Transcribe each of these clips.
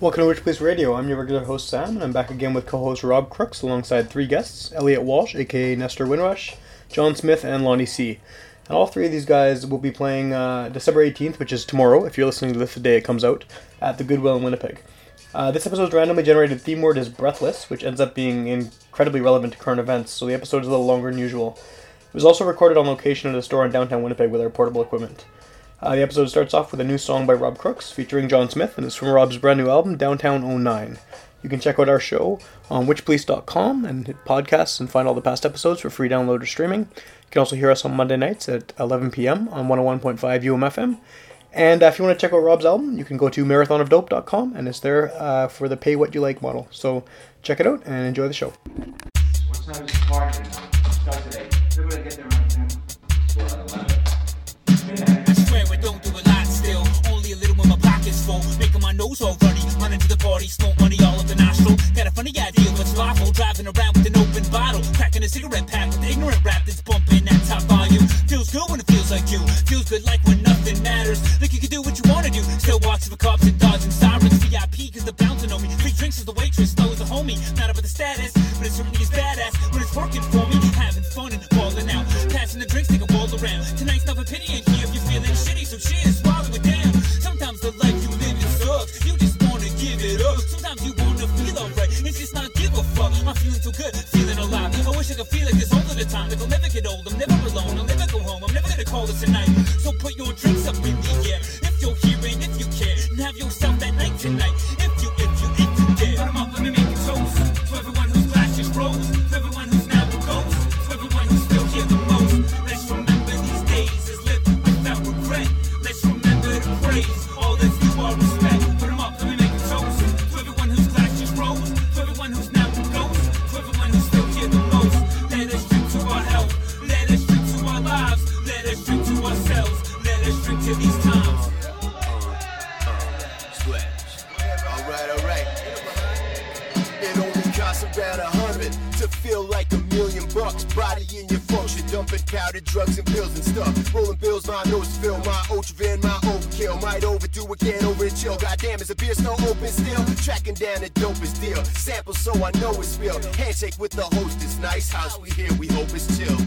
Welcome to Witchpolice Radio. I'm your regular host Sam, and I'm back again with co-host Rob Crooks alongside three guests: Elliott Walsh, aka Nestor Wynrush, John Smith, and Lonnie Ce. And all three of these guys will be playing uh, December 18th, which is tomorrow, if you're listening to this the day it comes out, at the Goodwill in Winnipeg. Uh, this episode's randomly generated theme word is breathless, which ends up being incredibly relevant to current events, so the episode is a little longer than usual. It was also recorded on location at a store in downtown Winnipeg with our portable equipment. Uh, the episode starts off with a new song by Rob Crooks featuring John Smith, and it's from Rob's brand new album, Downtown 09. You can check out our show on witchpolice.com and hit podcasts and find all the past episodes for free download or streaming. You can also hear us on Monday nights at 11 p.m. on 101.5 UMFM. And uh, if you want to check out Rob's album, you can go to marathonofdope.com and it's there uh, for the pay what you like model. So check it out and enjoy the show. All runny. Run into the party, smoke money all up the nostril. Got a funny idea what's lawful. Driving around with an open bottle. Cracking a cigarette pack with ignorant rap that's bumping at top volume. Feels good when it feels like you. Feels good like when nothing matters. Like you can do what you wanna do. Still watching for cops and dodging sirens. VIP cause they're bouncing on me. Free drinks as the waitress knows a homie. Not about the status, but it certainly is badass when it's working for me. I'm feeling so good, feeling alive. I wish I could feel like this all of the time. Like I'll never get old, I'm never alone, I'll never go home. I'm never gonna call it tonight. So put your drinks up in the air. If you're here and if you care, and have yourself that night tonight. Feel like a million bucks. Body in your function, dumping powder, drugs and pills and stuff. Rolling bills, my nose fill, my Ultravan, my overkill. Might overdo it, get over and chill. Goddamn, is the beer still open still? Tracking down the dopest deal. Sample so I know it's real. Handshake with the host is nice. House we here, we hope it's chill.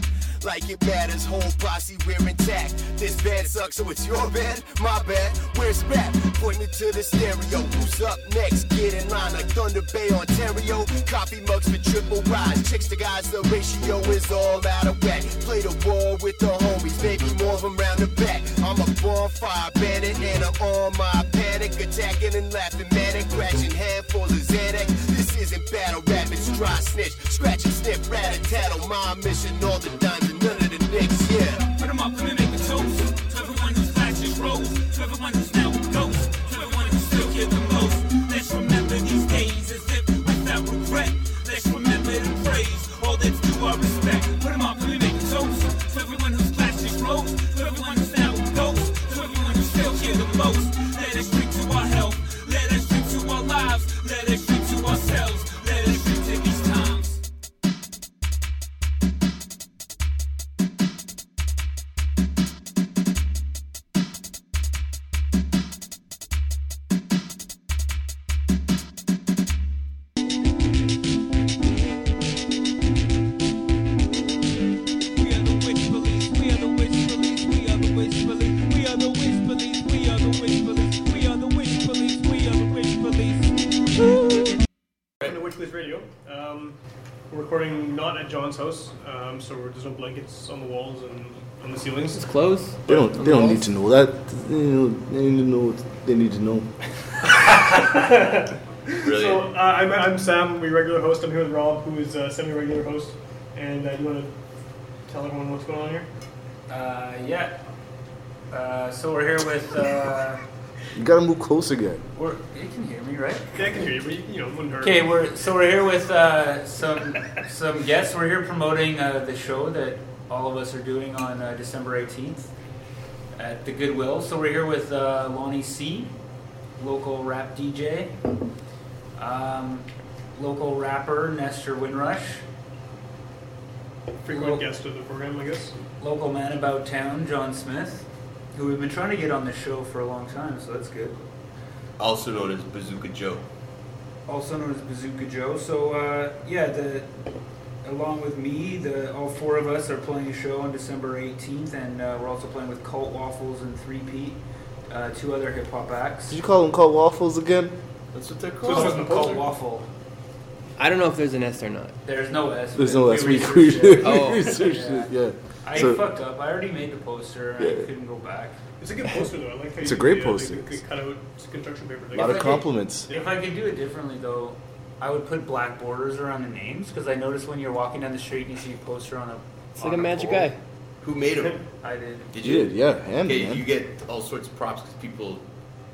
Like it matters, whole posse we're intact. This band sucks, so it's your band, my band. Where's rap? Pointing to the stereo. Who's up next? Get in line like Thunder Bay, Ontario. Coffee mugs for triple rise. Chicks to guys, the ratio is all out of whack. Play the ball with the homies, maybe more of them round the back. I'm a bonfire bandit and I'm on my panic. Attacking and laughing, manic. Crashing handful of Xanax. This isn't battle rap, it's dry snitch. Scratch and sniff, rat a tattle. My mission, all the dimes and nicks, yeah. Put 'em up, let me make a toast. To everyone whose glass just rose. To everyone who's now a ghost. To everyone who's still here the most. Let's remember these days as if without regret. Let's remember to praise all that's due our respect. Um, so there's no blankets on the walls and on the ceilings. It's closed. They don't. They don't need to know that. They, know, they need to know. what They need to know. So uh, I'm, I'm Sam, we regular host. I'm here with Rob, who is a semi-regular host. And uh, you want to tell everyone what's going on here? Uh, yeah. Uh, so we're here with. You gotta move close again. we're, you can hear me, right? Yeah, I can hear you, but you, you know, wouldn't hurt. Okay, we're so we're here with uh, some some guests. We're here promoting uh, the show that all of us are doing on uh, December 18th at the Goodwill. So we're here with uh, Lonnie Ce, local rap DJ, um, local rapper Nestor Wynrush, Frequent Well- guest of the program, I guess. local man about town John Smith, who we've been trying to get on this show for a long time, so that's good. also known as Bazooka Joe. also known as Bazooka Joe. So uh, yeah, the along with me, the all four of us are playing a show on December 18th, and uh, we're also playing with Cult Waffles and Three Pete, uh, two other hip hop acts. Did you call them called waffles again? That's what they're So called. it's Cult, on the Cult? Waffle. I don't know if there's an S or not. There's no S. There's but no we S. We, researched we, it. Oh. researched Yeah. Yeah. I So- fucked up. I already made the poster, and I couldn't go back. It's a good poster though. I like how It's you a great did the, poster. The, the cut out construction paper. A lot of I could- compliments. If I could do it differently, though, I would put black borders around the names because I noticed when you're walking down the street and you see a poster on a. It's on like a magic pole. eye. Who made them? I did. Did You did, yeah, hand Okay, man. you get all sorts of props because people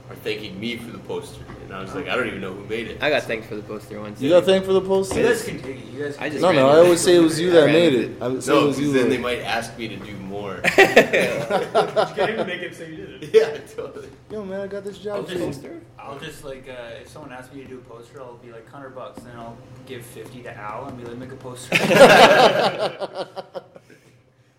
are thanking me for the poster, and I was like, I don't even know who made it. I got thanked for the poster once. You got thanked for the poster? You poster? guys can take it. You guys. Can I just No, it. no. I always say it was you that ran made it. it. I would say No, it was because you. then they that- might ask me to do more. You can't even make it say you did it? yeah, totally. Yo, man, I got this I'll job. just. I'll just like uh, if someone asks me to do a poster, I'll be like hundred bucks, then I'll give fifty to Al and be like, make a poster.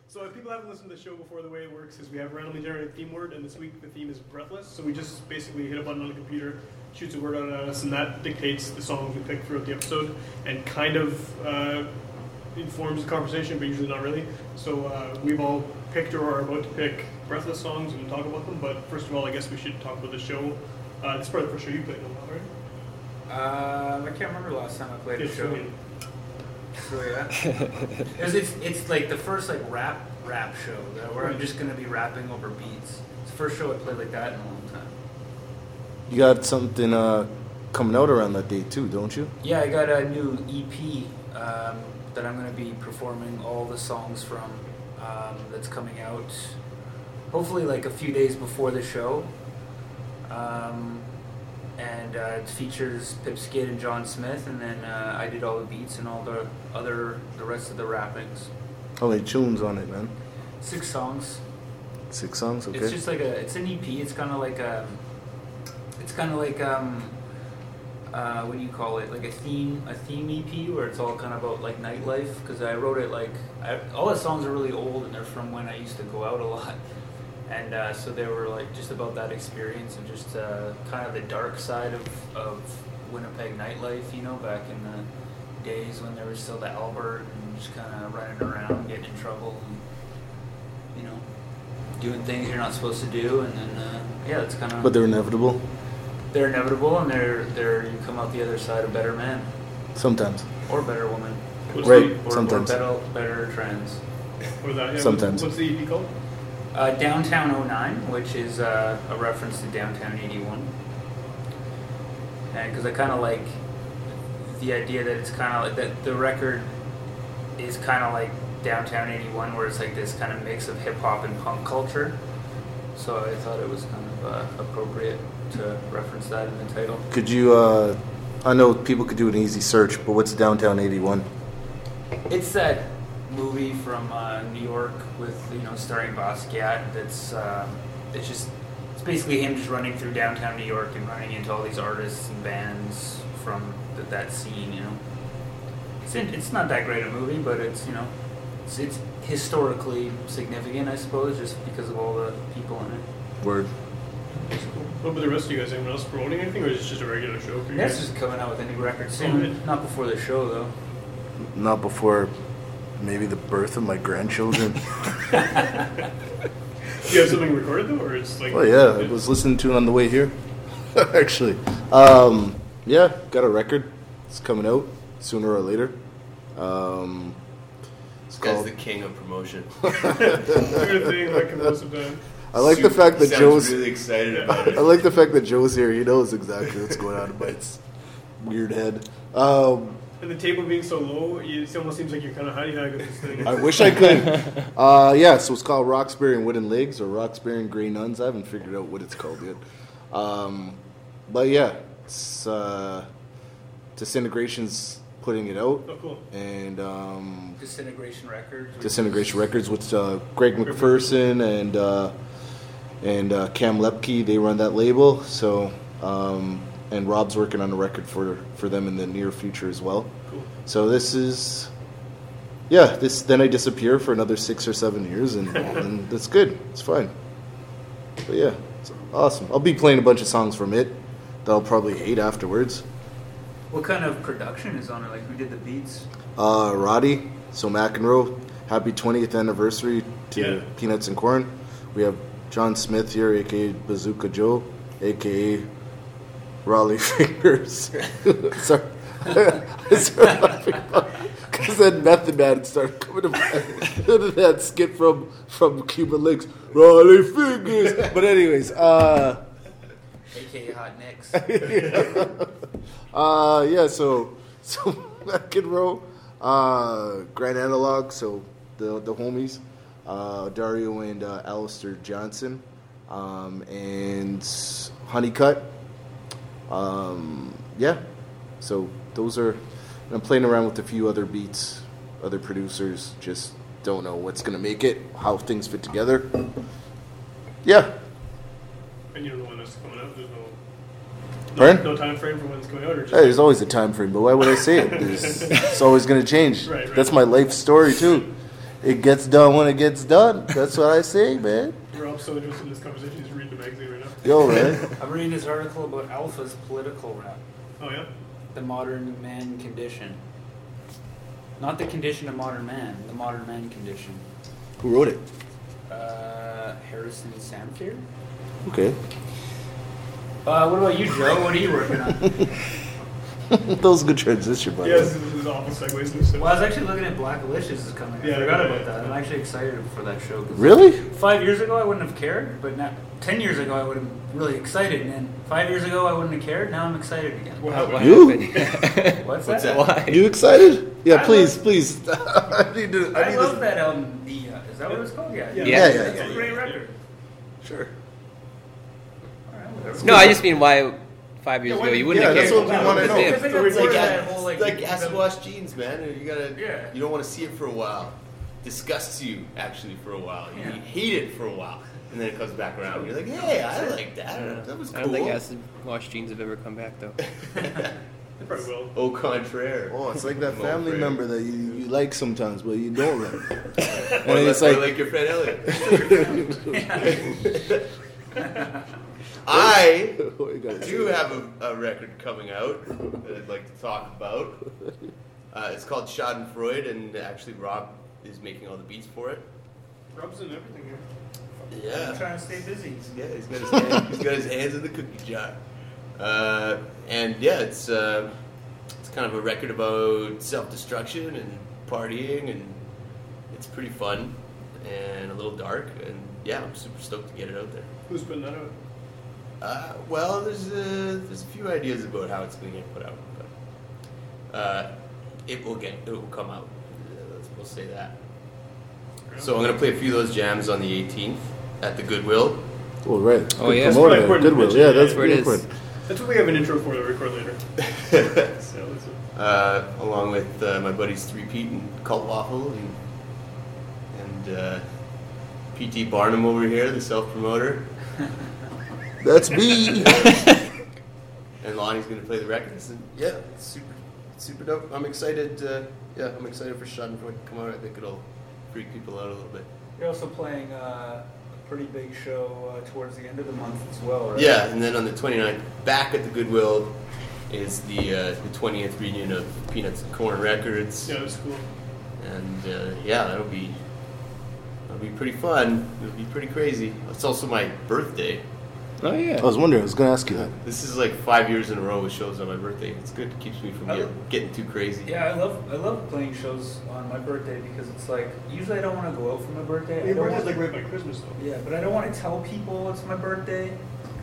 So if people haven't listened to the show before, the way it works is we have a randomly generated theme word, and this week the theme is breathless. So we just basically hit a button on the computer, shoots a word out at us, and that dictates the songs we pick throughout the episode, and kind of uh, informs the conversation, but usually not really. So uh, we've all picked or are about to pick breathless songs and talk about them. But first of all, I guess we should talk about the show. Uh, this is probably the first show you played, no, right? uh, I can't remember the last time I played a show. so, yeah, 'Cause it's it's like the first like rap rap show that where I'm just gonna be rapping over beats. It's the first show I played like that in a long. You got something uh, coming out around that date too, don't you? Yeah, I got a new EP um, that I'm gonna be performing all the songs from. Um, that's coming out hopefully like a few days before the show. Um, and uh, it features Pip Skid and John Smith, and then uh, I did all the beats and all the other the rest of the rappings. How many tunes on it, man? Six songs. Six songs, okay. It's just like a. It's an EP. It's kind of like a. It's kind of like um. Uh, what do you call it? Like a theme, a theme EP where it's all kind of about like nightlife. Because I wrote it like I, all the songs are really old and they're from when I used to go out a lot, and uh, so they were like just about that experience and just uh, kind of the dark side of of Winnipeg nightlife. You know, back in the days when there was still the Albert and just kind of running around, getting in trouble, and you know doing things you're not supposed to do, and then uh, yeah, it's kind of. but they're inevitable. They're inevitable, and they're they're you come out the other side a better man Sometimes. or better woman What's Right. or, Sometimes. or better better trans. Or that, yeah, Sometimes. What's, what's the EP called? Uh, Downtown 09, which is uh, a reference to Downtown 81, and because I kind of like the idea that it's kind of like that the record is kind of like Downtown 81, where it's like this kind of mix of hip hop and punk culture. So I thought it was kind of uh, appropriate to reference that in the title. Could you, uh, I know people could do an easy search, but what's Downtown 81? It's that movie from uh, New York with you know starring Basquiat. That's uh, it's just it's basically him just running through downtown New York and running into all these artists and bands from th- that scene. You know, it's in, it's not that great a movie, but it's you know it's, it's historically significant, I suppose, just because of all the people in it. Word. What about the rest of you guys? Anyone else promoting anything, or is it just a regular show for you That's guys? just coming out with a new record Oh, soon, really? not before the show though. Not before maybe the birth of my grandchildren. Do you have something recorded though, or it's like? Oh yeah, I was listening to it on the way here. Actually, um, yeah, got a record. It's coming out sooner or later. Um, it's This guy's called. the king of promotion. Weird thing, like most of the. I like the fact that Joe's. really excited about it. I like the fact that Joe's here. He knows exactly what's going on in my weird head. Um, And the table being so low, it almost seems like you're kind of hidey hiding this thing. I wish I could. Uh, yeah, so it's called Roxbury and Wooden Legs or Roxbury and Grey Nuns. I haven't figured out what it's called yet. Um, but yeah, it's uh, Disintegration's putting it out, Oh, cool. and um, Disintegration Records. Disintegration Records with uh, Greg MacPherson and uh, and uh, Cam Lepke. They run that label. So um, and Rob's working on a record for for them in the near future as well. Cool. So this is, yeah. This then I disappear for another six or seven years, and, and that's good. It's fine. But yeah, it's awesome. I'll be playing a bunch of songs from it that I'll probably hate afterwards. What kind of production is on it? Like who did the beats? Uh, Roddy, so McEnroe, happy 20th anniversary to Yeah. Peanuts and Corn. We have John Smith here, aka Bazooka Joe, aka Raleigh Fingers. Sorry. I started laughing Because then Method Man started coming to mind. that skit from, from Cuban Linx, Raleigh Fingers. But, anyways, uh, AKA Hot Nicks. Uh, yeah, so so McEnroe, uh, Grand Analog, so the the homies, uh, Dario and uh, Alistair Johnson, um, and Honeycut. Um, yeah, so those are. I'm playing around with a few other beats, other producers. Just don't know what's gonna make it, how things fit together. Yeah, And you don't know when that's coming out. There's no. No, no time frame for when it's coming out, or just Hey, there's always a time frame, but why would I say it? There's, it's always going to change. Right, right. That's my life story too. It gets done when it gets done. That's what I say, man. Rob's so interested in this conversation, he's reading the magazine right now. Yo, man. I'm reading this article about Alpha's political rap. Oh yeah. The modern man condition. Not the condition of modern man, the modern man condition. Who wrote it? Uh, Harrison Samphir? Okay. Uh, what about you, Joe? What are you working on? that was a good transition, by the Yeah, way. this is, this is awful segues and. Well, I was actually looking at Blackalicious is coming. Yeah, I forgot yeah, about yeah. that. I'm actually excited for that show. 'cause Really? Five years ago, I wouldn't have cared, but now, ten years ago, I would have been really excited. And then five years ago, I wouldn't have cared. Now I'm excited again. What What, happened? what You? What's, What's that? that? Why? You excited? Yeah, I please, love- please. I need to. I I need love to. that album. The uh, is that what it's called? Yeah. Yeah. Yeah, yeah, It's yeah, a great record. Sure. All right, whatever. No, I just mean why five years Yeah, ago you wouldn't yeah, have that's cared. what we wanna know. Yeah. Because I got The bored of report- that whole like, like acid wash jeans, man. You gotta, Yeah. you don't want to see it for a while. Disgusts you actually for a while. You Yeah. hate it for a while, and then it comes back around. You're like, hey, I like that. That was I don't think acid wash jeans have ever come back though. They probably will. Au contraire. Oh, it's like that family member that you, you like sometimes, but you don't like. Or and it's like, like your friend Elliot. I you gotta do have a, a record coming out that I'd like to talk about. Uh, it's called Schadenfreude, and actually Rob is making all the beats for it. Rob's in everything here. I'm Yeah. trying to stay busy. Yeah, he's got his, hand, he's got his hands in the cookie jar. Uh, and yeah, it's uh, it's kind of a record about self-destruction and partying, and it's pretty fun and a little dark. And yeah, I'm super stoked to get it out there. Who's putting that out? Uh, well, there's a, there's a few ideas about how it's going to get put out, but uh, it will get it will come out. Uh, we'll say that. So I'm going to play a few of those jams on the 18th at the Goodwill. Oh, right. Oh, Good yeah. It's promoter important Goodwill. Yeah, yeah, that's That's where it pretty is. That's what we have an intro for to record later. So uh, along with uh, my buddies Three Pete and Cult Waffle and, and uh, PT Barnum over here, the self promoter, That's me. and Lonnie's gonna play the records. And yeah, it's super, super dope. I'm excited. Uh, yeah, I'm excited for Schadenfreude to come out. I think it'll freak people out a little bit. You're also playing uh, a pretty big show uh, towards the end of the month as well, right? Yeah, and then on the 29th, back at the Goodwill, is the uh, the 20th reunion of Peanuts and Corn Records. Yeah, that's cool. and uh, yeah, that'll be that'll be pretty fun. It'll be pretty crazy. It's also my birthday. Oh yeah. I was wondering. I was gonna ask you that. This is like five years in a row with shows on my birthday. It's good. It keeps me from getting, getting too crazy. Yeah, I love I love playing shows on my birthday because it's like usually I don't want to go out for my birthday. I Your don't birthday's like right by Christmas though. Yeah, but I don't want to tell people it's my birthday.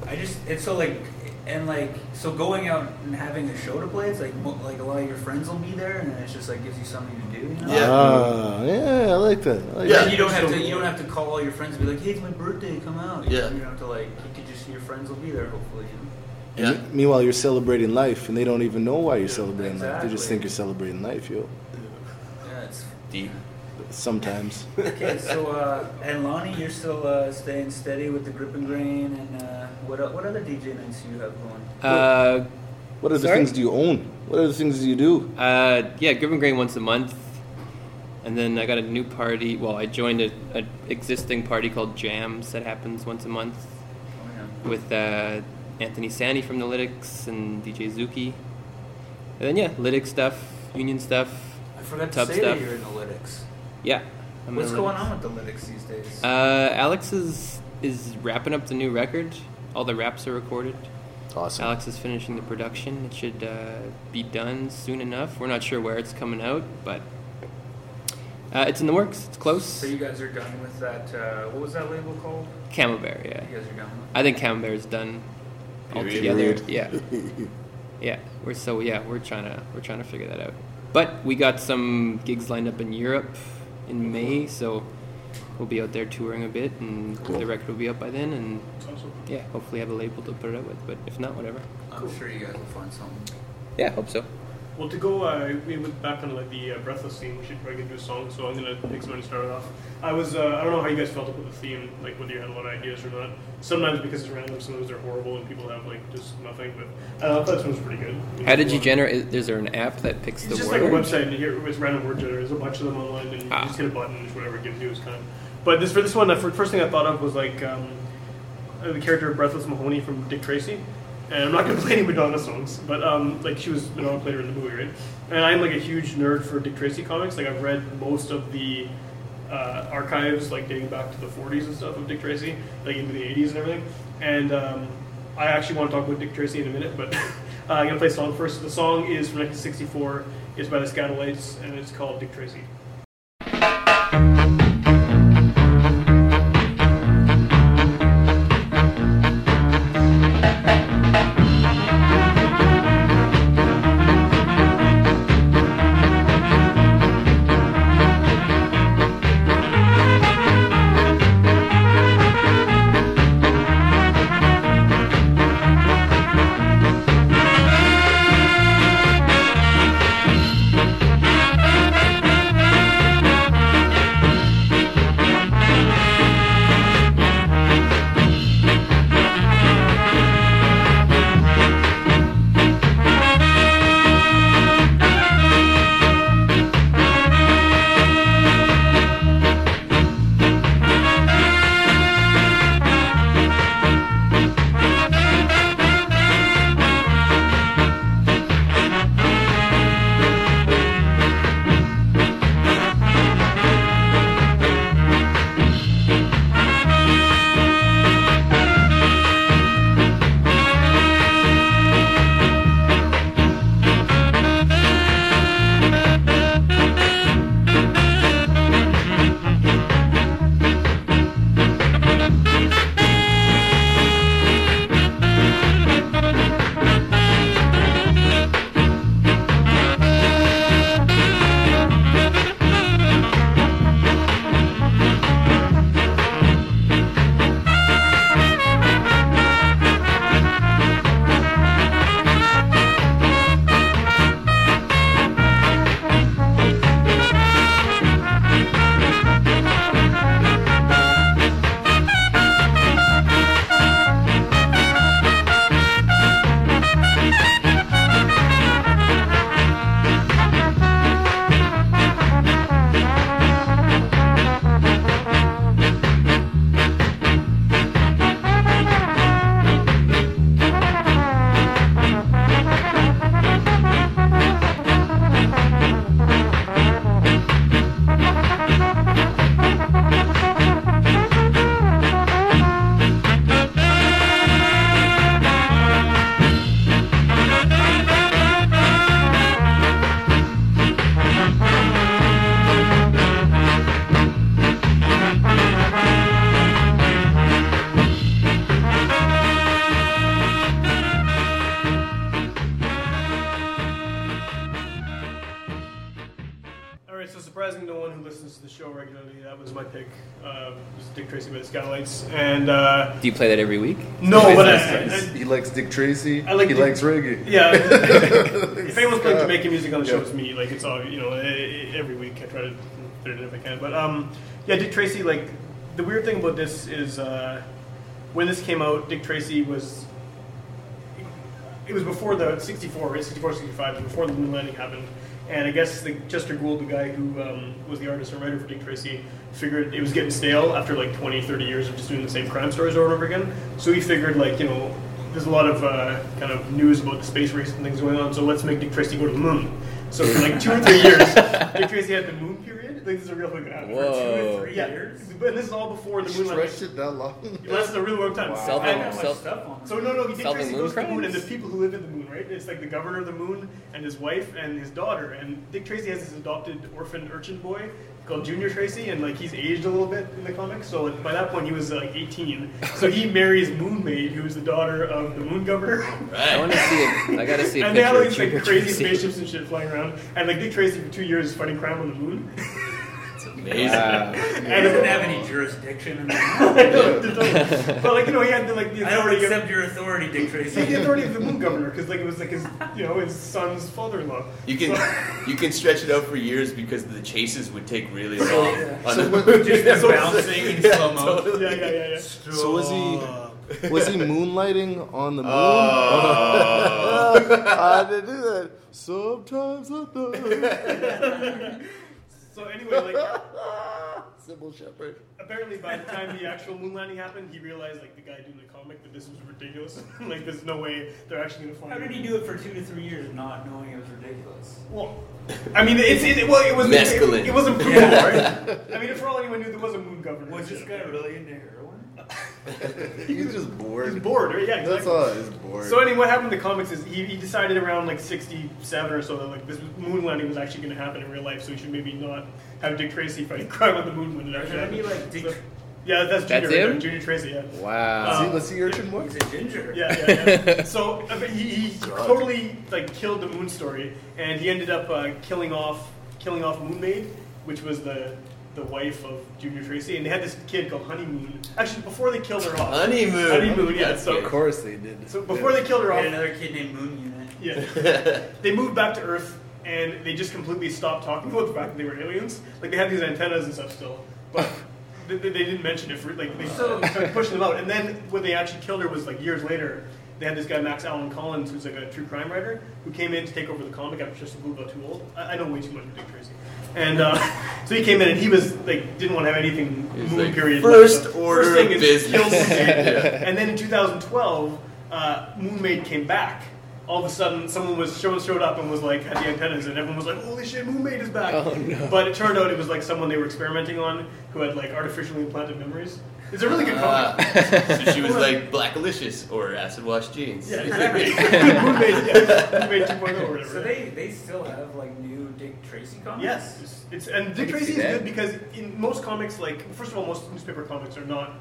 I just it's so like and like so going out and having a show to play. It's like mo- like a lot of your friends will be there, and then it's just like gives you something to do. You know? Yeah. Ah, yeah, I like that. I like Yeah. And you don't have to you don't have to call all your friends and be like, hey, it's my birthday, come out. You Yeah. know, You don't have to like friends will be there hopefully. You that. Yeah. Me- Meanwhile, you're celebrating life, and they don't even know why you're celebrating life. They just think you're celebrating life, yo. Yeah, it's Deep. Sometimes. Okay, so uh, and Lonnie, you're still uh, staying steady with the grip and grain, and uh, what what other DJ nights do you have going? Uh, What are the things do you own? What are the things do you do? uh, yeah, Grip and Grain once a month, and then I got a new party. Well, I joined a, a existing party called Jams that happens once a month yeah. With uh, Anthony Sandy from the Lytics and DJ Zuki. And then yeah, Lytic stuff, Union stuff. I forgot to Tub say stuff. that you're in the Lytics. Yeah. I'm What's going on with the Lytics these days? Uh, Alex is is wrapping up the new record. All the raps are recorded. Awesome. Alex is finishing the production. It should uh, be done soon enough. We're not sure where it's coming out, but uh, it's in the works. It's close. so you guys are done with that? Uh, what was that label called? Camembert, yeah. You guys are done. I think Camembert is done altogether. Period. Yeah, yeah. We're so yeah. We're trying to we're trying to figure that out. But we got some gigs lined up in Europe in May, so we'll be out there touring a bit, and the record will be up by then, and yeah, hopefully have a label to put it out with. But if not, whatever. I'm sure you guys will find something. Yeah, hope so. Well, to go uh, we went back on like the uh, breathless theme, we should probably do a song. So I'm gonna pick somebody to start it off. I was uh, I don't know how you guys felt about the theme, like whether you had a lot of ideas or not. Sometimes because it's random, sometimes they're horrible and people have like just nothing. But uh, I thought this one was pretty good. How did you generate? Is there an app that picks It's the just word? like a website, and here it's random word generator. There's a bunch of them online, and you Ah. just hit a button, and whatever it gives you is kind of. But this for this one, the first thing I thought of was like um, uh, the character of Breathless Mahoney from Dick Tracy. And I'm not complaining Madonna songs, but um, like she was Madonna played her in the movie, right? And I'm like a huge nerd for Dick Tracy comics. Like I've read most of the uh, archives, like dating back to the 40s and stuff of Dick Tracy, like into the 80s and everything. And um, I actually want to talk about Dick Tracy in a minute, but uh, I'm gonna play a song first. The song is from 1964. It's by the Skatalites, and it's called Dick Tracy. Pick. Uh, was Dick Tracy by the Skatalites, and uh, Do you play that every week? no, Nice, but nice, I. I- He likes Dick Tracy. I like he Dick- likes reggae. Yeah. if anyone's playing Jamaican music on the show, Yeah. it's me. Like it's all you know. Every week I try to fit it if I can. But um, yeah, Dick Tracy. Like the weird thing about this is uh, when this came out, Dick Tracy was. It was before the 64, right? 64, 65, before the moon landing happened. And I guess the, Chester Gould, the guy who um, was the artist and writer for Dick Tracy, figured it was getting stale after like 20, 30 years of just doing the same crime stories over and over again. So he figured, like, you know, there's a lot of uh, kind of news about the space race and things going on. So let's make Dick Tracy go to the moon. So for like two or three years, Dick Tracy had the moon period. I think this is a real thing that happened. Whoa. Three Yeah, years. but this is all before the moon landing. Stretched it that long. It lasted a really long time. Self- And- Not much self- stuff on. so no, no, Dick Solving Tracy goes to the moon, and crimes? there's people who live in the moon, right? It's like the governor of the moon and his wife and his daughter. And Dick Tracy has this adopted orphan urchin boy called Junior Tracy, and like he's aged a little bit in the comics. So like, by that point, he was uh, like 18. So he marries Moon Maid, who is the daughter of the moon governor. Right. I want to see it. I gotta see a and they have picture all of like crazy Tracy. spaceships and shit flying around. And like Dick Tracy for two years is fighting crime on the moon. It's amazing. Wow. He and doesn't have any jurisdiction. In that. but like you know, he had the, like the I don't authority of- accept your authority, Dick Tracy. the authority of the moon governor because like it was like his you know his son's father-in-law. You can So- you can stretch it out for years because the chases would take really long. on So the what- moon. Just So- bouncing in Yeah, slow mo. totally. yeah, yeah, yeah, yeah. So was he was he moonlighting on the moon? Oh. I didn't do that. Sometimes I do. So anyway, like Cybill Shepherd. apparently by the time the actual moon landing happened, he realized like the guy doing the comic that this was ridiculous. like there's no way they're actually gonna find. How did he do it for two to three years, not knowing it was ridiculous? Well, I mean, it's it, well, it was Mescaline. It, it wasn't proven, right? I mean, if for all anyone knew, there was a moon governor. Was this guy really into heroin? He's just bored. He's bored, right? Yeah, exactly. That's all. He's bored. So anyway, what happened in the comics is he, he decided around like '67 or so that like this moon landing was actually going to happen in real life, so he should maybe not have Dick Tracy fighting crime on the moon when it Or actually should it be happened. like Dick? So- yeah, that's That's Junior, right him? there, Junior Tracy. Yeah. Wow. Let's see, Um, let's see your urchin more. He's a ginger. Yeah, yeah, yeah. so uh, but he, he totally like killed the Moon Story, and he ended up uh, killing off killing off Moon Maid, which was the the wife of Junior Tracy, and they had this kid called Honeymoon. Actually, before they killed her off, Honeymoon. Honeymoon, yeah. That's So, Of course they did. so before they killed her We off, had another kid named Moon Unit. yeah, they moved back to Earth, and they just completely stopped talking about the fact that they were aliens. Like they had these antennas and stuff still, but. They, they they didn't mention it for like they started pushing them out, and then when they actually killed her was like years later. They had this guy Max Allan Collins, who's like a true crime writer, who came in to take over the comic after Tristan Blue got too old. I, I know way too much about Dick Tracy, and uh, so he came in and he was like didn't want to have anything He was moon like, period. "First left. Order first thing of is kill business." Yeah. And then in 2012, uh, Moon Maid came back. All of a sudden, someone was someone showed up and was like had the antennas, and everyone was like, "Holy shit, Moon Maid is back!" Oh, no. But it turned out it was like someone they were experimenting on who had like artificially implanted memories. It's a really good Ah, comic. so she was like black Blackalicious or Acid Wash Jeans. Yeah, exactly. Moon yeah. Moon 2.0 or whatever. So they, they still have like new Dick Tracy comics. Yes, it's, it's and Dick Tracy is good because in most comics, like first of all, most newspaper comics are not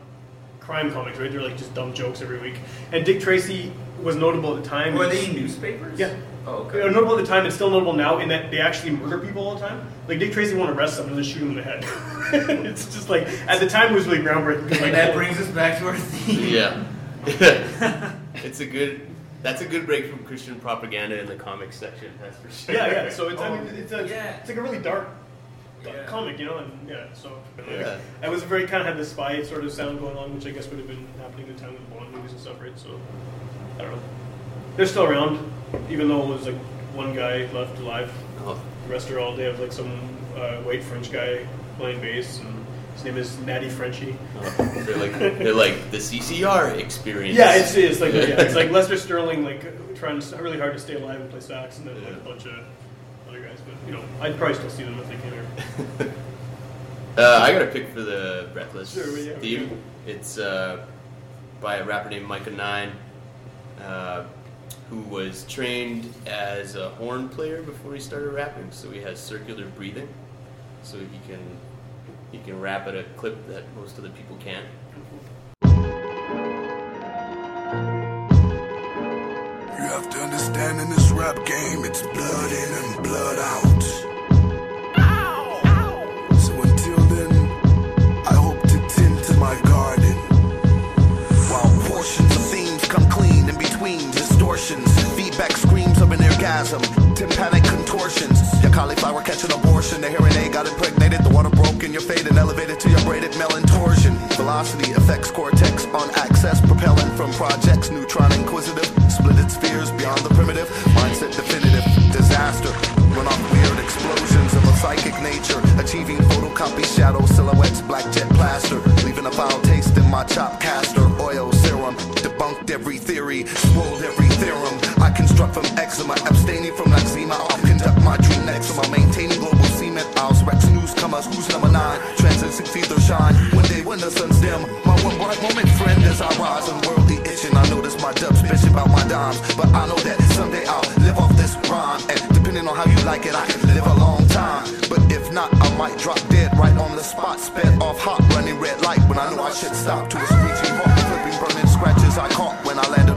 crime comics, right? They're like just dumb jokes every week. And Dick Tracy was notable at the time. Were they newspapers? Yeah. Oh, They were okay. notable at the time and still notable now in that they actually murder people all the time. Like Dick Tracy won't arrest someone and just shoot him in the head. it's just like at the time it was really groundbreaking. 'cause, Like, And that brings us back to our theme. Yeah. it's a good. That's a good break from Christian propaganda in the comics section. That's for sure. yeah, yeah. So it's I Oh, mean it's a oh, yeah. it's like a really dark, dark Yeah. comic, you know, and yeah. So like, Yeah. I was very kind of had the spy sort of sound going on, which I guess would have been happening at the time with the Bond movies and stuff, right? So I don't know. They're still around, even though it was like one guy left alive. Oh, The rest are all they have like some uh, white French guy playing bass, and his name is Natty Frenchy. oh, they're like they're like the CCR experience. Yeah, it's, it's like yeah, it's like Lester Sterling like trying s- really hard to stay alive and play sax, and then like a bunch of other guys. But you know, I'd probably still see them if they came here. Uh, I got a pick for the Breathless Sure, yeah, theme. okay. It's uh, by a rapper named Myka Nine, uh, who was trained as a horn player before he started rapping. So he has circular breathing, so he can he can rap at a clip that most other people can't. You have to understand in this rap game, it's blood in and blood out. An orgasm, tympanic contortions. Your cauliflower catching abortion, the hearing aid got impregnated, the water broke in your fade and elevated to your braided melon torsion. Velocity affects cortex on access, propelling from projects, neutron inquisitive, split its spheres beyond the primitive, mindset definitive, disaster. Run off weird explosions of a psychic nature, achieving photocopy shadow silhouettes, black jet plaster, leaving a foul taste in my chop caster, oil serum, debunked every theory, from eczema, abstaining from eczema. I'll conduct my dream next. I'm maintaining global cement. I'll Rex newcomers. Who's number nine? Transit six either shine. One day when the sun's dim, my one bright moment, friend, as I rise and worldly itching. I notice my dubs bitching about my dimes, but I know that someday I'll live off this rhyme. And depending on how you like it, I can live a long time. But if not, I might drop dead right on the spot. Sped off hot, running red light when I knew I should stop to a screeching halt, flipping, burning scratches I caught when I landed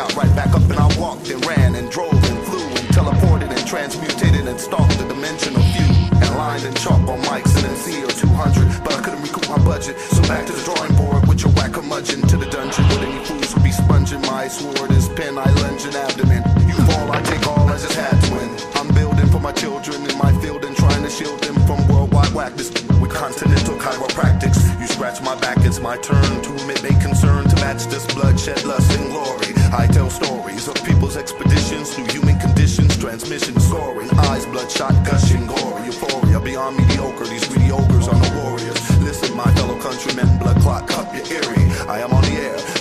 got right back up and I walked and ran and drove and flew and teleported and transmutated and stalked the dimensional view. And lined in chalk on mics and MC or 200. But I couldn't recoup my budget, so back to the drawing board with your whack curmudgeon to the dungeon. With any fools who be sponging my sword, his pen, I lunge an abdomen. You fall, I take all, I just had to win. I'm building for my children in my field and trying to shield them from worldwide whackness continental chiropractics. You scratch my back, it's my turn to admit they concern to match this bloodshed, lust, and glory. I tell stories of people's expeditions through human conditions, transmission soaring, eyes bloodshot, gushing, gory, euphoria beyond mediocre. These greedy ogres are no warriors. Listen, my fellow countrymen, blood clot, cup your eerie. I am on the air.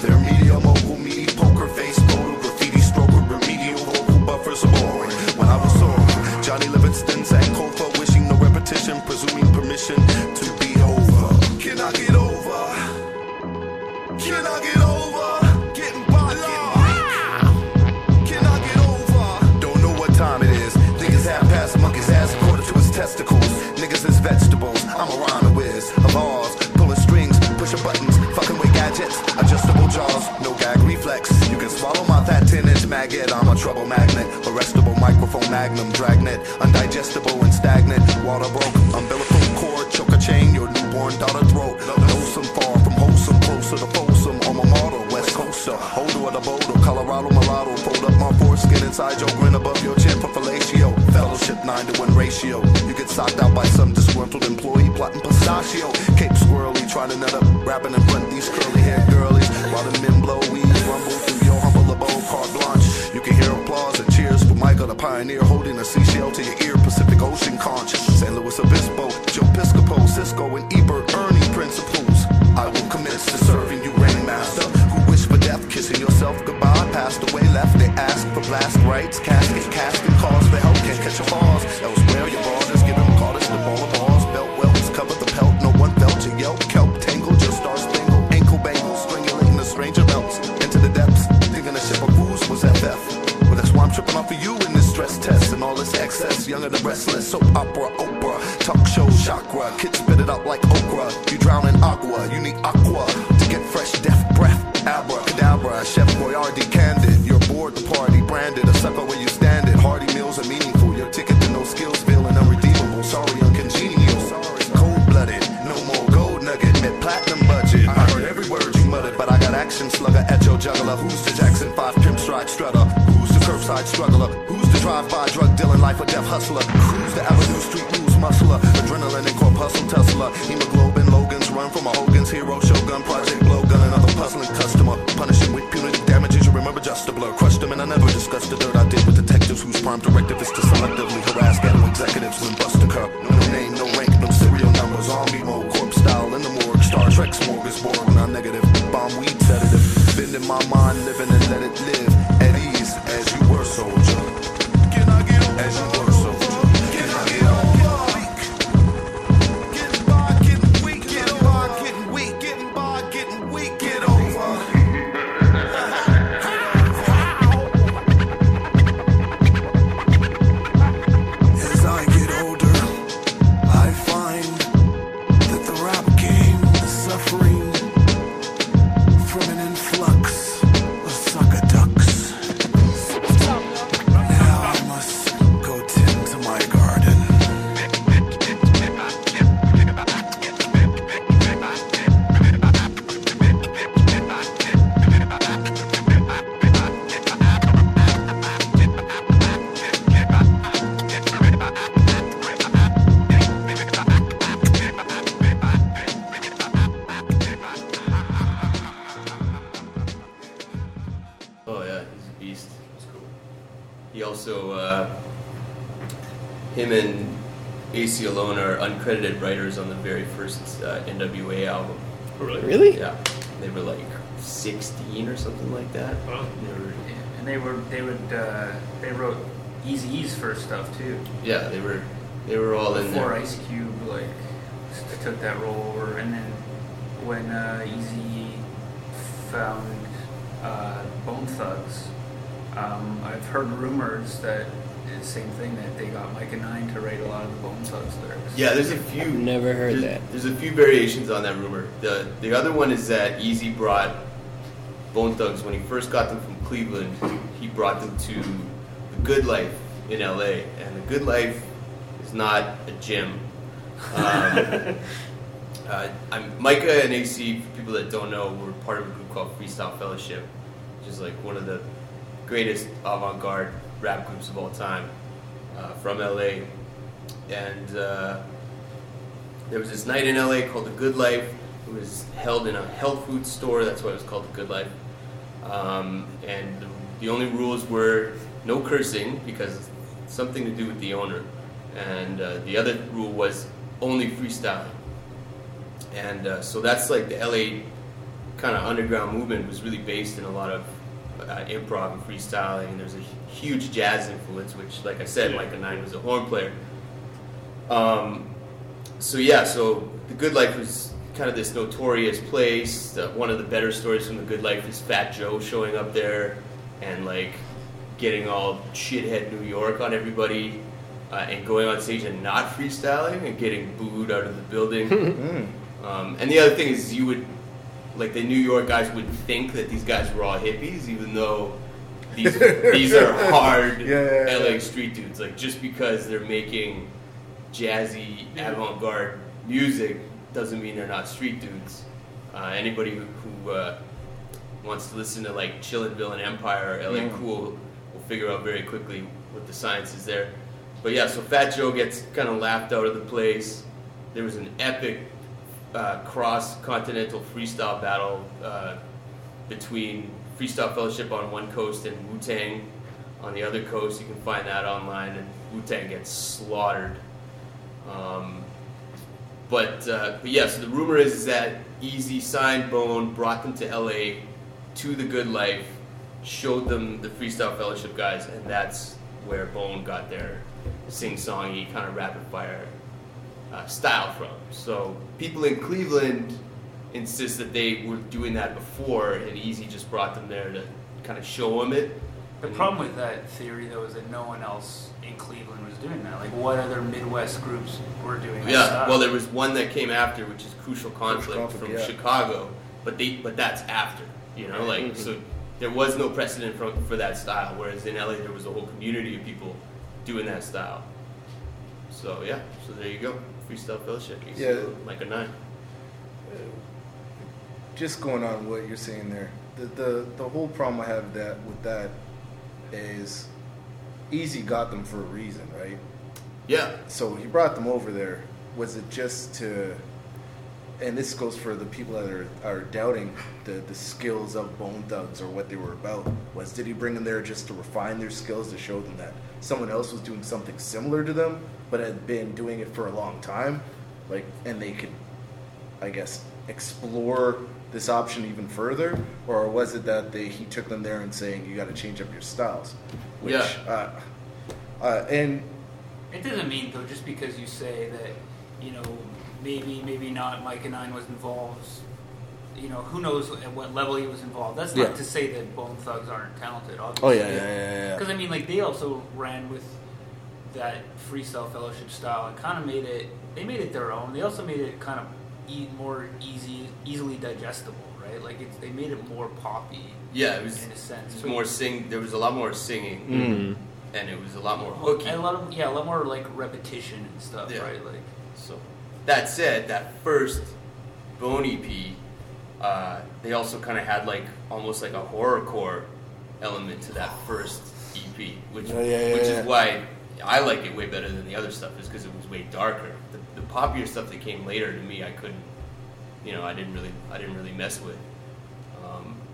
Jaws, no gag reflex. You can swallow my fat 10 inch maggot. I'm a trouble magnet. Arrestable microphone magnum, dragnet. Undigestible and stagnant. Water broke, umbilical cord, choke a chain, your newborn daughter throat. Lonesome far from wholesome, closer to Folsom. On my model, West Coaster. Holder of the Boulder, Colorado mulatto. Fold up my foreskin inside your grin above your chin for fellatio. Fellowship 9 to 1 ratio. You get socked out by some disgruntled employee plotting pistachio. Cape squirrely, trying to nut up, rapping in front of these curly haired girlies. While the men blow weeds, rumble through your humble abode, carte blanche. You can hear applause and cheers for Michael the pioneer holding a seashell to your ear, Pacific Ocean conch. San Luis Obispo, Joe Piscopo, Siskel, and Ebert, Ernie principles. I will commence to serving you, Rainmaster, who wish for death, kissing yourself goodbye. Passed away, left, they ask for blast rights, 15 or something like that. They were, and they were they would uh, they wrote Eazy-E's first stuff too. Yeah, they were they were all Before in there. Before Ice Cube like took that role over, and then when uh, Eazy found uh, Bone Thugs, um, I've heard rumors that the same thing that they got Myka Nine to write a lot of the Bone Thugs lyrics. Yeah, there's a few. I've never heard there's, that. There's a few variations on that rumor. The the other one is that Easy brought Bone Thugs when he first got them from Cleveland. He brought them to the Good Life in L.A. and the Good Life is not a gym. Um, uh, I'm, Myka and AC, for people that don't know, were part of a group called Freestyle Fellowship, which is like one of the greatest avant-garde rap groups of all time uh, from LA. And uh, there was this night in LA called The Good Life. It was held in a health food store. That's why it was called The Good Life. Um, and the, only rules were no cursing because it's something to do with the owner. And uh, the other rule was only freestyle. And uh, so that's like the LA kind of underground movement was really based in a lot of uh, improv and freestyling. And there's a huge jazz influence, which, like I said, Myka Nine was a horn player. Um, so yeah, so the Good Life was kind of this notorious place. The, one of the better stories from the Good Life is Fat Joe showing up there and like getting all shithead New York on everybody. Uh, and going on stage and not freestyling and getting booed out of the building. Um, and the other thing is, you would, like, the New York guys would think that these guys were all hippies, even though these these are hard Yeah, yeah, LA street dudes. Like, just because they're making jazzy, avant-garde music doesn't mean they're not street dudes. Uh, anybody who, who uh, wants to listen to like Chillinville and Empire or LA Mm. Cool will figure out very quickly what the science is there. But yeah, so Fat Joe gets kind of laughed out of the place. There was an epic uh, cross-continental freestyle battle uh, between Freestyle Fellowship on one coast and Wu Tang on the other coast. You can find that online, and Wu Tang gets slaughtered. Um, but, uh, but yeah, so the rumor is, is that Eazy signed Bone, brought them to LA to the Good Life, showed them the Freestyle Fellowship guys, and that's where Bone got their sing-songy kind of rapid fire uh, style from. So people in Cleveland insist that they were doing that before, and Eazy just brought them there to kind of show them it. The problem with that theory, though, is that no one else in Cleveland doing that. Like, what other Midwest groups were doing Yeah, stuff? well, there was one that came after, which is Crucial Conflict, Conflict, from yeah. Chicago, but they but that's after, you know, like Mm-hmm. so there was no precedent for, for that style. Whereas in LA, there was a whole community of people doing that style. So yeah, so there you go, freestyle fellowship. You Yeah. Myka Nine. just going on what you're saying there, the the, the whole problem I have that with that is Eazy got them for a reason, right? Yeah, So he brought them over there. Was it just to and this goes for the people that are, are doubting the, the skills of Bone Thugs or what they were about. Was did he bring them there just to refine their skills to show them that someone else was doing something similar to them, but had been doing it for a long time, like, and they could, I guess, explore this option even further, or was it that they he took them there and saying you got to change up your styles, which, Yeah. uh, uh, and It doesn't mean though just because you say that, you know, maybe maybe not Myka Nine was involved. You know, who knows at what level he was involved. That's not Yeah. to say that Bone Thugs aren't talented. oh Obviously. yeah, yeah, yeah, yeah. Because I mean, like they also ran with that freestyle fellowship style and kind of made it. They made it their own. They also made it kind of e- more easy, easily digestible, right? Like it's, they made it more poppy yeah, it was, in a sense. it was more sing. There was a lot more singing, Mm-hmm. and it was a lot more hooky. and a lot of yeah, a lot more like repetition and stuff, Yeah. right? Like So, that said, that first Bone EP, uh, they also kind of had like almost like a horrorcore element to that first EP, which Yeah, yeah, yeah, which yeah. is why I like it way better than the other stuff, is because it was way darker. The, the poppier stuff that came later to me, I couldn't, you know, I didn't really, I didn't really mess with.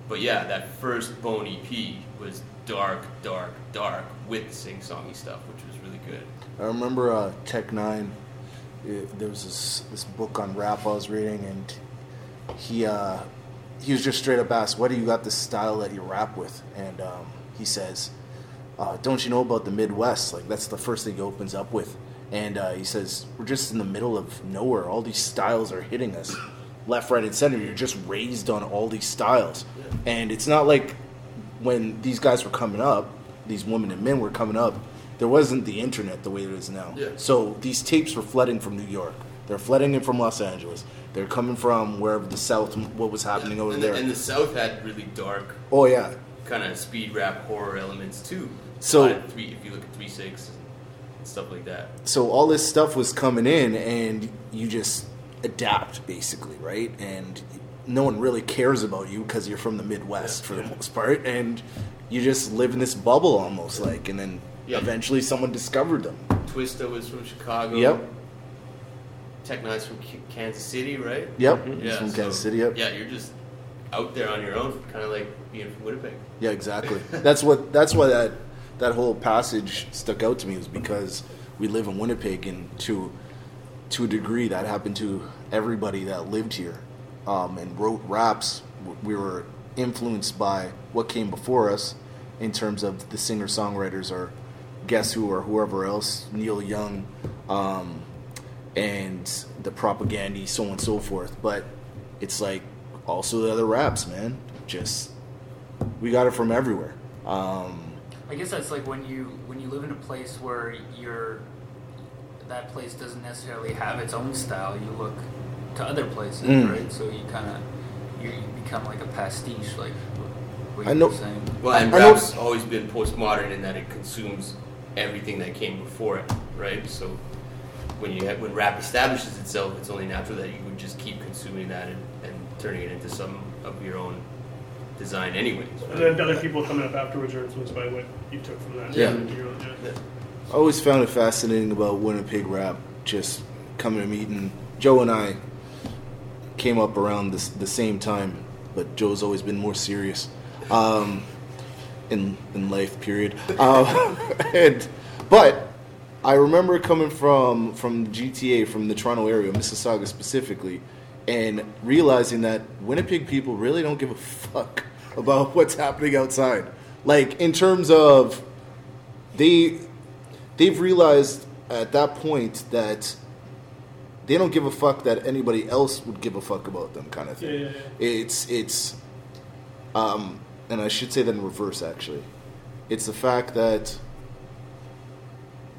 But yeah, that first Bone EP was dark, dark, dark with sing-songy stuff, which was really good. I remember uh, Tech N9ne. It, there was this this book on rap I was reading, and he uh, he was just straight up asked, "What do you got this style that you rap with?" And um, he says, uh, "Don't you know about the Midwest? Like that's the first thing he opens up with." And uh, he says, "We're just in the middle of nowhere. All these styles are hitting us, left, right, and center. You're just raised on all these styles, and it's not like when these guys were coming up, these women and men were coming up, there wasn't the internet the way it is now. Yeah. So these tapes were flooding from New York. They're flooding in from Los Angeles. They're coming from wherever the South, what was happening over and, there. The, and the South had really dark, oh yeah. kind of speed rap horror elements too. So- Uh, three, if you look at Three Six stuff like that. So all this stuff was coming in, and you just adapt basically, right? And no one really cares about you because you're from the Midwest for the most part, and you just live in this bubble almost like, and then Yeah. eventually someone discovered them. Twista was from Chicago. Yep. Tech N9ne's from Kansas City, right? Yep, he's from Kansas City, yep. Yeah, you're just out there on your own, kind of like being from Winnipeg. Yeah, exactly. that's what. That's why that that whole passage stuck out to me was because we live in Winnipeg, and to to a degree, that happened to everybody that lived here um, and wrote raps. We were influenced by what came before us in terms of the singer songwriters or Guess Who or whoever else, Neil Young, um, and the propaganda, so on and so forth. But it's like also the other raps, man. Just we got it from everywhere. Um, I guess that's like when you when you live in a place where you're that place doesn't necessarily have its own style. You look to other places, Mm. right? So you kind of you, you become like a pastiche, like what I you know- saying. Well, and I know- rap's always been postmodern in that it consumes everything that came before it, right? So when you have, when rap establishes itself, it's only natural that you would just keep consuming that and, and turning it into some of your own design, anyways. And then other people coming up afterwards are influenced by what you took from that. Yeah. I always found it fascinating about Winnipeg rap. Just coming to meeting Joe and I came up around this, the same time, but Joe's always been more serious um, in in life. Period. Uh, and but I remember coming from from GTA, from the Toronto area, Mississauga specifically, and realizing that Winnipeg people really don't give a fuck about what's happening outside. Like in terms of they they've realized at that point that they don't give a fuck that anybody else would give a fuck about them kind of thing. Yeah, yeah, yeah. It's it's um and I should say that in reverse actually. It's the fact that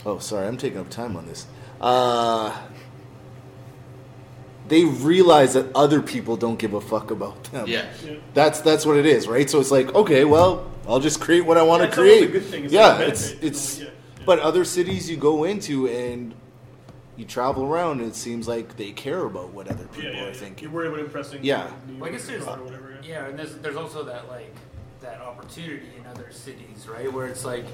Oh, sorry, I'm taking up time on this. Uh they realize that other people don't give a fuck about them. Yeah. Yeah. That's that's what it is, right? So it's like, okay, well, I'll just create what I want Yeah, to create. a good thing. It's yeah, like a it's benefit. it's. Yeah, yeah. But other cities you go into and you travel around, and it seems like they care about what other people Yeah, yeah, are yeah. thinking. You're worried about impressing. Yeah. New Well, I guess York there's or whatever. Yeah. yeah, and there's there's also that like that opportunity in other cities, right? Where it's like,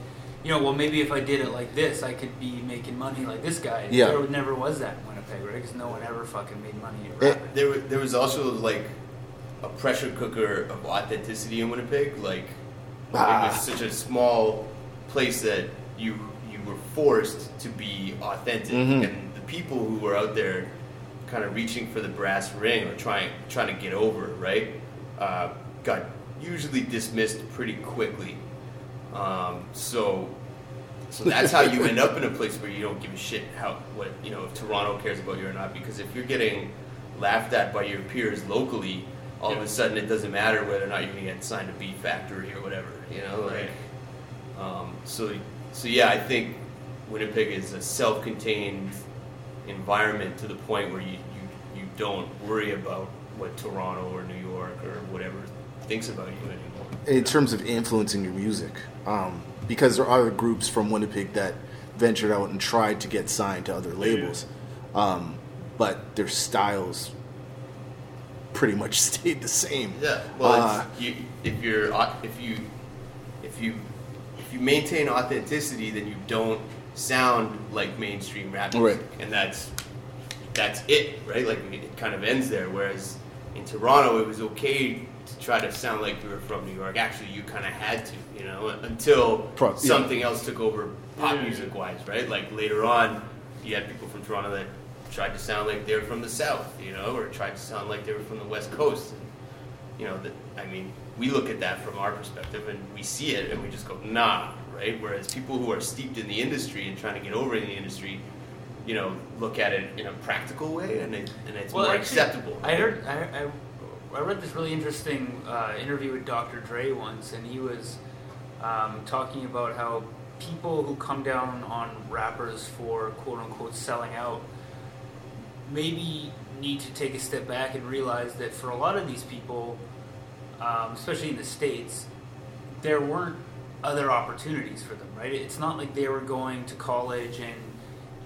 you know, well maybe if I did it like this, I could be making money like this guy. Yeah. There never was that in Winnipeg, right? Because no one ever fucking made money. Rapping. There, there was also like a pressure cooker of authenticity in Winnipeg. Like Ah. it was such a small place that you you were forced to be authentic, Mhm. and the people who were out there, kind of reaching for the brass ring or trying trying to get over, right, uh, got usually dismissed pretty quickly. Um, so. So that's how you end up in a place where you don't give a shit how what you know if Toronto cares about you or not because if you're getting laughed at by your peers locally, all of a sudden it doesn't matter whether or not you're gonna get signed to Beef Factory or whatever, you know, like. Um, so so yeah, I think Winnipeg is a self-contained environment to the point where you, you, you don't worry about what Toronto or New York or whatever thinks about you anymore. in terms of influencing your music, um, because there are groups from Winnipeg that ventured out and tried to get signed to other labels, um, but their styles pretty much stayed the same. Yeah. Well, Uh, you, if you're if you if you if you maintain authenticity, then you don't sound like mainstream rap music, Right. and that's that's it, right? Like it kind of ends there. Whereas in Toronto, it was okay to try to sound like you were from New York. Actually, you kind of had to, you know, until Pro- yeah. something else took over pop music wise, right? Like later on, you had people from Toronto that tried to sound like they were from the South, you know, or tried to sound like they were from the West Coast. you know, that I mean, we look at that from our perspective and we see it and we just go, nah, right? Whereas people who are steeped in the industry and trying to get over in the industry, you know, look at it in a practical way and it, and it's more actually, acceptable. I heard, I, I, I read this really interesting uh, interview with Dr. Dre once, and he was um, talking about how people who come down on rappers for quote unquote selling out maybe need to take a step back and realize that for a lot of these people, um, especially in the states, there weren't other opportunities for them. Right? It's not like they were going to college and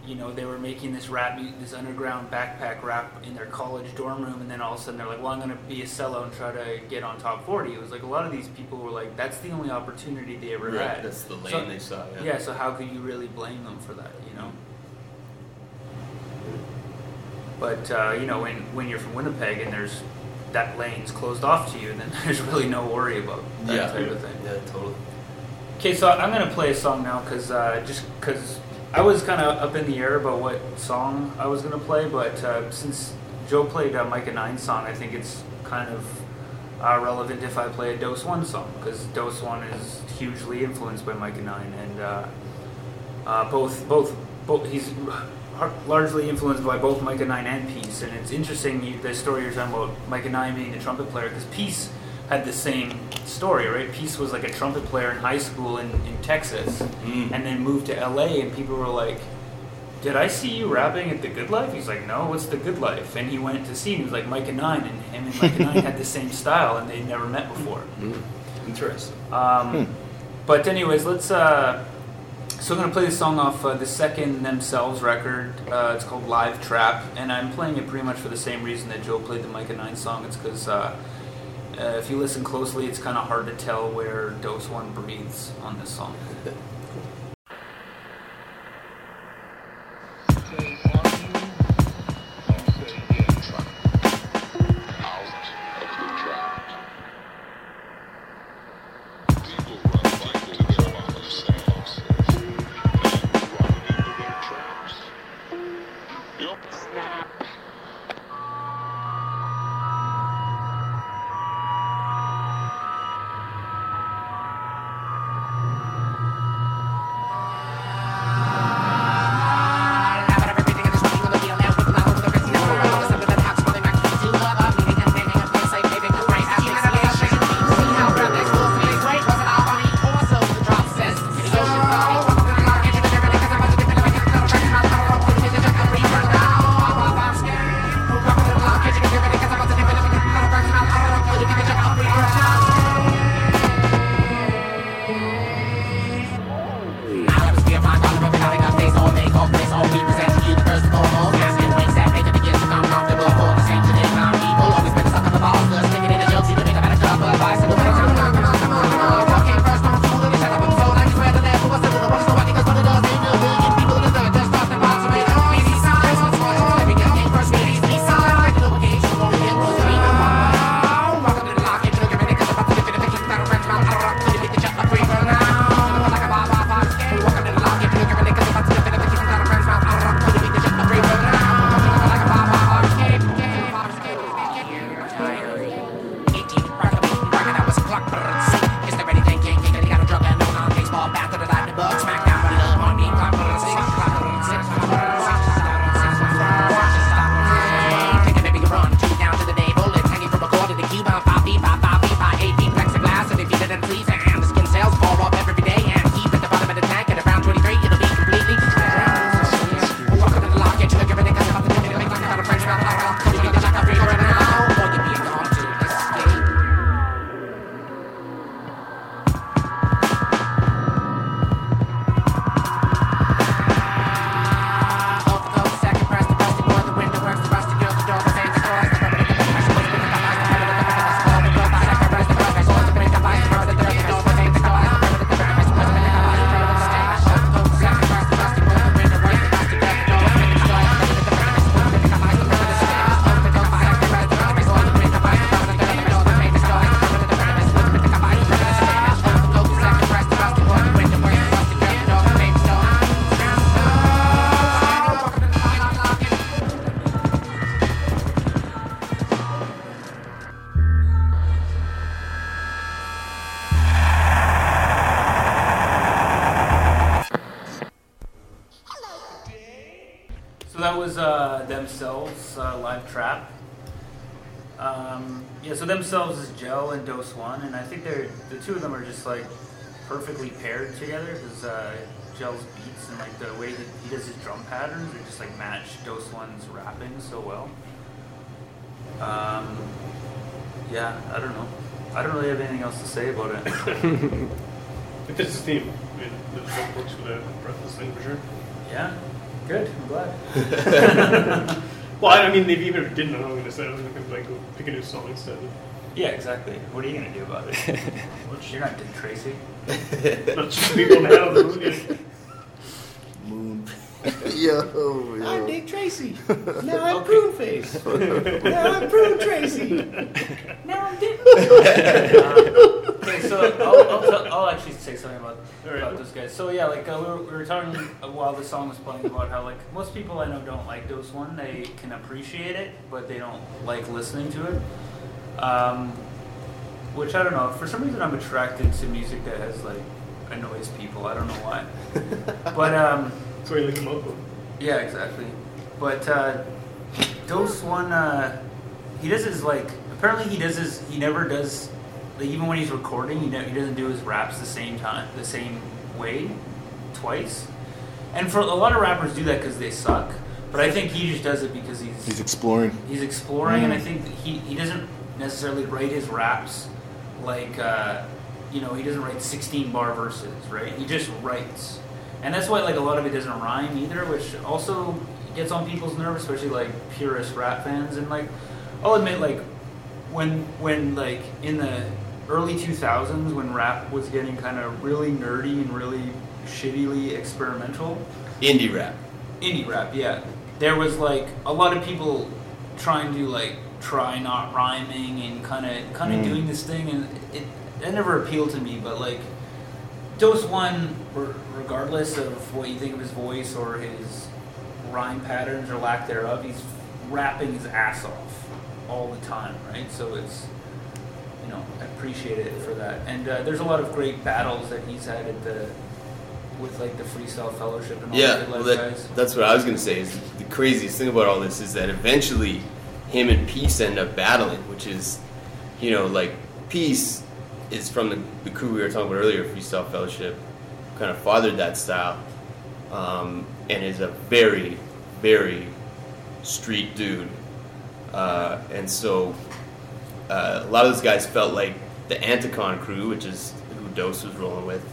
you know they were making this rap, this underground backpack rap in their college dorm room, and then all of a sudden they're like, "Well, I'm going to be a sellout and try to get on top 40." It was like a lot of these people were like, "That's the only opportunity they ever had." that's the lane So- they saw, yeah. yeah. So how could you really blame them for that? You know. But uh, you know, when when you're from Winnipeg and there's that lane's closed off to you, then there's really no worry about that yeah, type of thing. Yeah, totally. Okay, so I'm gonna play a song now because uh, just because I was kind of up in the air about what song I was gonna play, but uh, since Joe played uh, Myka Nine song, I think it's kind of uh, relevant if I play a Dose One song because Dose One is hugely influenced by Myka Nine, and uh, uh, both both both he's largely influenced by both Myka Nine and Peace, and it's interesting you, the story you're talking about Myka Nine being a trumpet player because Peace had the same story, right? Peace was like a trumpet player in high school in, in Texas, Mm. and then moved to LA, and people were like. Did I see you rapping at the Good Life? He's like, no. What's the Good Life? And he went to see. him. He was like Myka Nine, and him and Myka Nine had the same style, and they'd never met before. Interesting. Um, But anyways, let's. Uh, so I'm gonna play this song off uh, the second themselves record. Uh, it's called Live Trap, and I'm playing it pretty much for the same reason that Joe played the Myka Nine song. It's because uh, uh, if you listen closely, it's kind of hard to tell where Dose One breathes on this song. themselves is Jel and Dose One, and I think they're the two of them are just like perfectly paired together because uh, Jel's beats and like the way that he does his drum patterns, they just like match Dose One's rapping so well. Um, yeah, I don't know. I don't really have anything else to say about it. It fits his theme. I mean, the joke works for the breathless thing for sure. yeah, good. I'm glad. Well, I I mean, if even if it didn't, I don't know what I'm gonna say. I was gonna like go pick a new song instead. Yeah, exactly. What are you gonna do about it? You're not Dick Tracy. Not just people now. though, yeah. Moon. yo, yo. I'm Dick Tracy. Now I'm Prune Face. Now I'm Prune Tracy. Now I'm Dick. okay, so I'll, I'll, tell, I'll actually say something about, about those guys. So yeah, like uh, we, were, we were talking uh, while the song was playing about how like most people I know don't like Dose One. They can appreciate it, but they don't like listening to it. Um, which I don't know. For some reason, I'm attracted to music that has like annoys people. I don't know why. but um, That's why you link him up. with. yeah, exactly. But uh, Dose One, uh, he does his like. Apparently, he does his. He never does. Like, even when he's recording, he, ne- he doesn't do his raps the same time, the same way, twice. And for a lot of rappers, do that because they suck. But I think he just does it because he's He's exploring. he's exploring, and I think that he, he doesn't necessarily write his raps like uh, you know he doesn't write 16 bar verses, right? He just writes, and that's why like a lot of it doesn't rhyme either, which also gets on people's nerves, especially like purist rap fans. And like I'll admit, like when when like in the early 2000s when rap was getting kind of really nerdy and really shittily experimental Indie rap. indie rap, yeah. There was like a lot of people trying to like try not rhyming and kind of kind of mm. doing this thing, and it that never appealed to me. But like Dose One, regardless of what you think of his voice or his rhyme patterns or lack thereof, he's rapping his ass off all the time, right? So it's you know I appreciate it for that. And uh, there's a lot of great battles that he's had at the with like the freestyle fellowship and all Yeah, the well, that, that's what I was gonna say. Is the craziest thing about all this is that eventually, him and Peace end up battling, which is, you know, like Peace is from the, the crew we were talking about earlier, Freestyle Fellowship, kind of fathered that style, um, and is a very, very street dude, uh, and so uh, a lot of those guys felt like the Anticon crew, which is who Dose was rolling with,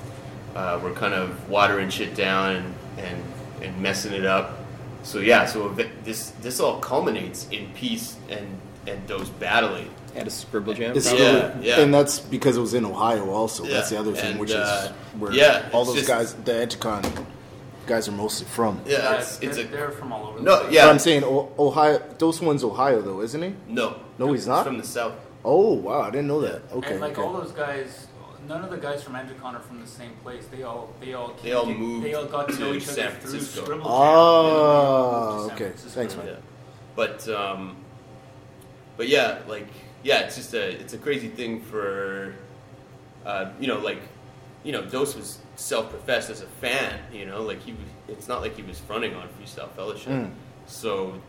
uh, were kind of watering shit down and, and, and messing it up. So yeah, so this this all culminates in peace and and Dose battling. At a scribble jam. It's probably. Yeah, yeah. And that's because it was in Ohio also. That's the other thing, and, which uh, is where yeah, all those just- guys, the Anticon guys are mostly from. Yeah, Yeah, it's, it's they're, a they're from all over. the no, place. yeah. But I'm saying Ohio, Dose One's Ohio though, isn't he? no, No, he's not? from the south. Oh wow, I didn't know that. Okay, and like okay. all those guys, none of the guys from Anticon are from the same place. They all, they all, They all came to- moved They all got to know to each other San through Francisco. Scribble Jam. Oh, and then they all moved to San okay. Francisco. Thanks, man. Yeah. But um, but yeah, like yeah, it's just a it's a crazy thing for uh, you know like you know Dose was self-professed as a fan. You know, like he. It's not like he was fronting on Freestyle Fellowship. Mm. So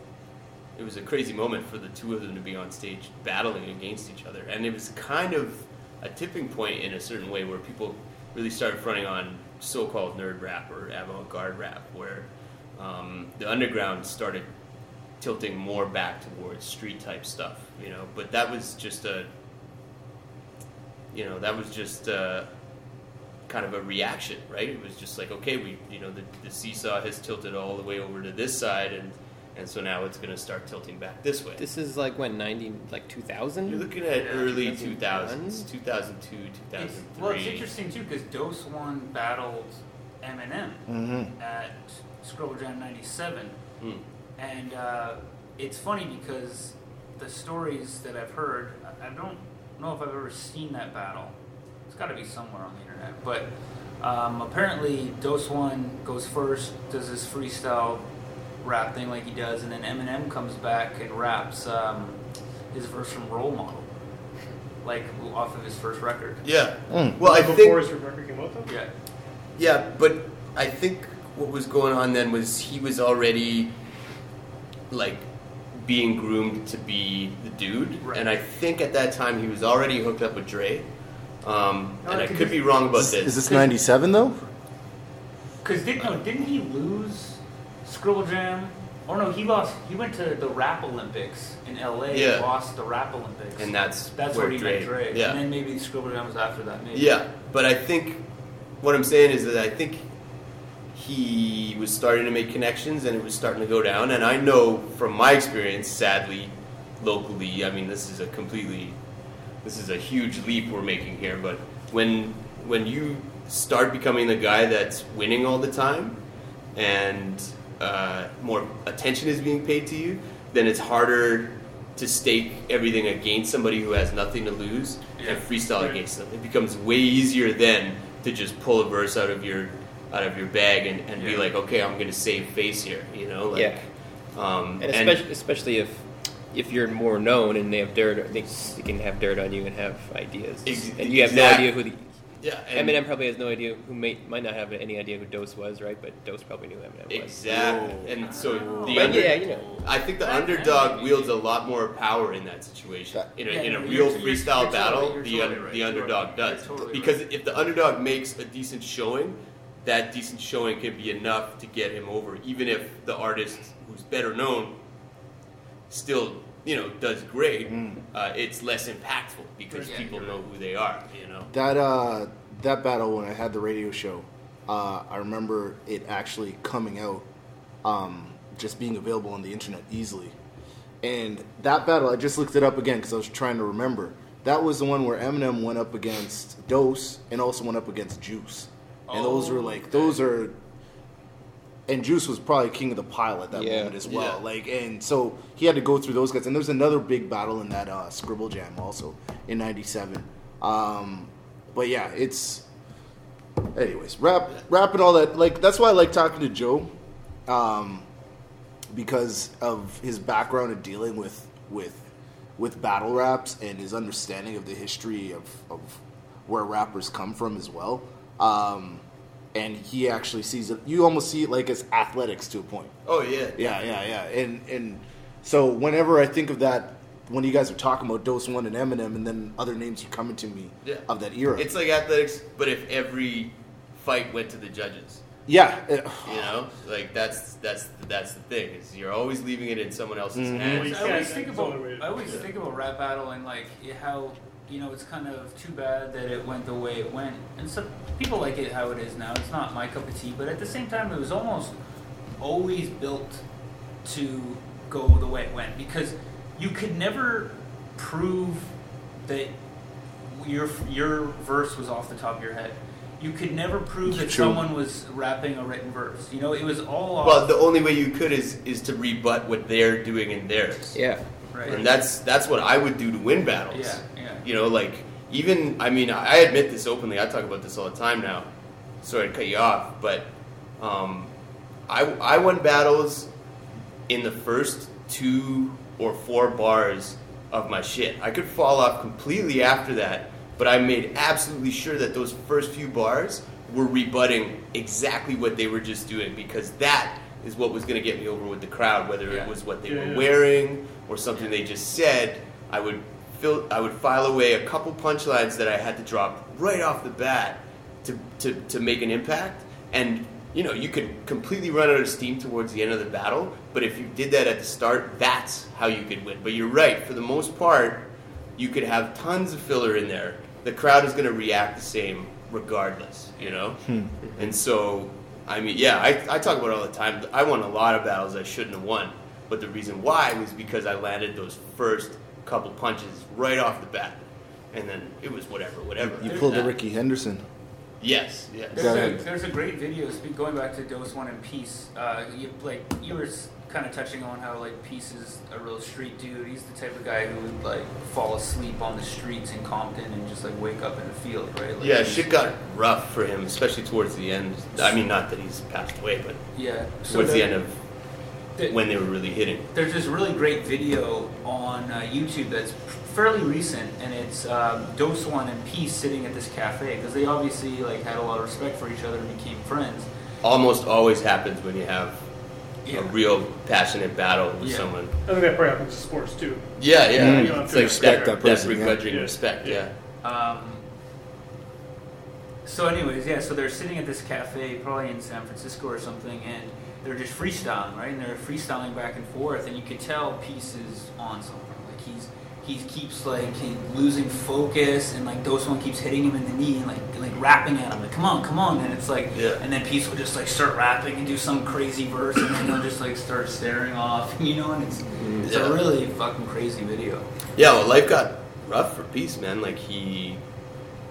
it was a crazy moment for the two of them to be on stage battling against each other, and it was kind of a tipping point in a certain way where people really started fronting on so-called nerd rap or avant-garde rap, where um, the underground started tilting more back towards street type stuff, you know. But that was just a, you know, that was just uh kind of a reaction, right? It was just like, okay, we, you know, the, the seesaw has tilted all the way over to this side, and and so now it's going to start tilting back this way. This is like when ninety, like two thousand. You're looking at Yeah, early two thousands, two thousand two, two thousand three. well, it's interesting too because Dose One battled Eminem Mhm. at Scribble Jam '97, Hmm. And uh, it's funny because the stories that I've heard, I I don't know if I've ever seen that battle. It's got to be somewhere on the internet, but um, apparently Dose One goes first, does this freestyle rap thing like he does, and then Eminem comes back and raps um, his verse from Role Model, like off of his first record. Yeah. Mm. Well, I Before think his record came out, though. Yeah. Yeah, but I think what was going on then was he was already like being groomed to be the dude. Right. And I think at that time he was already hooked up with Dre. Um, No, and I could be wrong about Is, this. is this '97 though? Because did, no, didn't he lose Scribble Jam? Or no, he lost. He went to the Rap Olympics in L.A. Yeah. and lost the Rap Olympics. and that's that's where where he Dre, met Dre. Yeah. And then maybe Scribble Jam was after that. Maybe. Yeah, but I think what I'm saying is that I think he was starting to make connections and it was starting to go down. And I know from my experience, sadly, locally, I mean, this is a completely, this is a huge leap we're making here. But when when you start becoming the guy that's winning all the time, and uh, more attention is being paid to you, then it's harder to stake everything against somebody who has nothing to lose and freestyle Right. against them. It becomes way easier then to just pull a verse out of your out of your bag and, and be like, okay, I'm gonna save face here, you know, like, Yeah. um, And especially, especially if if you're more known and they have dirt, they, they can have dirt on you and have ideas, Ex- and you have exact- no idea who the. yeah, and Eminem probably has no idea who may, might not have any idea who Dose was, right? But Dose probably knew Eminem was. exactly, and so the But under, yeah, you know. I think the underdog wields a lot more power in that situation. In a, Yeah, in a real you're- you're- freestyle you're battle, totally- the, you're un- right. the underdog does. Totally because right. if the underdog makes a decent showing, that decent showing can be enough to get him over, even if the artist who's better known still, you know, does great. Uh, it's less impactful because Yeah, people you're know who they are. You know. That uh, that battle when I had the radio show, uh, I remember it actually coming out, um, just being available on the internet easily. And that battle, I just looked it up again because I was trying to remember. That was the one where Eminem went up against Dose and also went up against Juice. And those were like those are. And Juice was probably king of the pile at that Yeah. moment as well. Yeah. Like, and so he had to go through those guys. And there's another big battle in that uh, Scribble Jam also in '97. Um, but yeah, it's. Anyways, rap, rap, and all that. Like that's why I like talking to Joe, um, because of his background in dealing with with with battle raps and his understanding of the history of, of where rappers come from as well. Um, and he actually sees it. You almost see it like as athletics to a point. Oh yeah. Yeah, yeah, yeah. And and so whenever I think of that, when you guys are talking about Dose One and Eminem, and then other names are coming to me Yeah. of that era. It's like athletics, but if every fight went to the judges. yeah, You know, like that's that's that's the thing is you're always leaving it in someone else's Mhm. hands. I always think it's about I always yeah. think about rap battle and like how you know it's kind of too bad that it went the way it went, and some people like it how it is now. It's not my cup of tea, but at the same time, it was almost always built to go the way it went because you could never prove that your your verse was off the top of your head. You could never prove that True. someone was rapping a written verse. You know, it was all off. Well, the only way you could is is to rebut what they're doing in theirs. Yeah. right. And that's that's what I would do to win battles. Yeah, yeah. You know, like even I mean I admit this openly. I talk about this all the time now. Sorry to cut you off, but um, I I won battles in the first two or four bars of my shit. I could fall off completely after that, but I made absolutely sure that those first few bars were rebutting exactly what they were just doing because that is what was going to get me over with the crowd, whether Yeah. it was what they Yeah, were wearing or something they just said. I would fill, I would file away a couple punchlines that I had to drop right off the bat to, to, to make an impact. And you know, you could completely run out of steam towards the end of the battle, but if you did that at the start, that's how you could win. But you're right, for the most part, you could have tons of filler in there. The crowd is going to react the same regardless, you know? Hmm. And so, I mean, yeah, I, I talk about it all the time. I won a lot of battles I shouldn't have won, but the reason why was because I landed those first couple punches right off the bat. And then it was whatever, whatever. you pulled the Rickey Henderson. Yes, yes. There's a, there's a great video. Going back to Dose One and Peace. Uh, you, like you were kind of touching on how like Peace is a real street dude. He's the type of guy who would like fall asleep on the streets in Compton and just like wake up in the field, right? Like, Yeah, shit got rough for him, especially towards the end. I mean, not that he's passed away, but Yeah. So towards the end of there- when they were really hitting. There's this really great video on uh, YouTube that's fairly recent, and it's um, Dose One and Peace sitting at this cafe because they obviously like had a lot of respect for each other and became friends. Almost always happens when you have Yeah. a real passionate battle with Yeah. someone. I think that probably happens in sports too. Yeah, yeah. Mm. It's You like know, respect that, that person, that yeah. begrudging Yeah. respect. Yeah. Yeah. Um, so, anyways, yeah. So they're sitting at this cafe, probably in San Francisco or something, and they're just freestyling, right? And they're freestyling back and forth, and you could tell Peace is on something. Like he's he keeps like he losing focus, and like Dose One keeps hitting him in the knee, and like like rapping at him, like come on, come on, and it's like, Yeah. and then Peace will just like start rapping and do some crazy verse, and then he'll just like start staring off, you know, and it's it's Yeah. a really fucking crazy video. Yeah, well, life got rough for Peace, man. Like he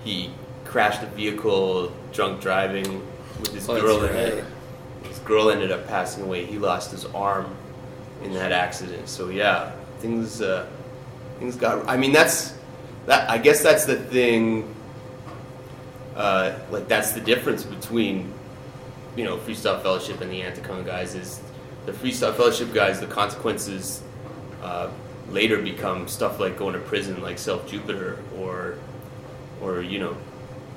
he crashed a vehicle, drunk driving with his Oh, girl in right. it. Girl ended up passing away. He lost his arm in that accident. So yeah, things uh, things got. I mean, that's that. I guess that's the thing. Uh, like that's the difference between you know Freestyle Fellowship and the Anticon guys is the Freestyle Fellowship guys. The consequences uh, later become stuff like going to prison, like Self Jupiter, or or you know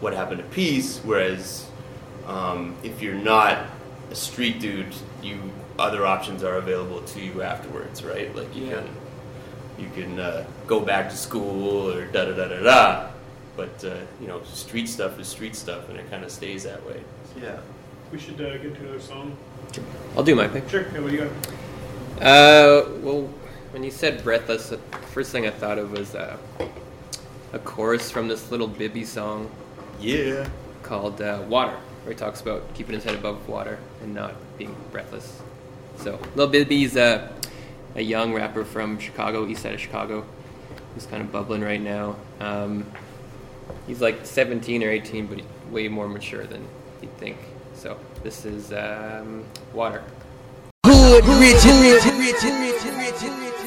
what happened to Peace. Whereas um, if you're not a street dude, you other options are available to you afterwards, right? Like you Yeah. can you can uh, go back to school or da da da da da. But uh, you know, street stuff is street stuff, and it kind of stays that way. Yeah. We should uh, get to another song. I'll do my pick. Sure. Yeah, what do you got? Uh, well, when you said breathless, the first thing I thought of was uh, a chorus from this Lil Bibby song Yeah. called uh, "Water," where he talks about keeping his head above water and not being breathless. So, Lil Bibby's uh, a young rapper from Chicago, east side of Chicago, who's kind of bubbling right now. Um, he's like 17 or 18, but he's way more mature than you'd think. So, this is um, "Water." Hood, rich, rich, rich, rich, rich, rich,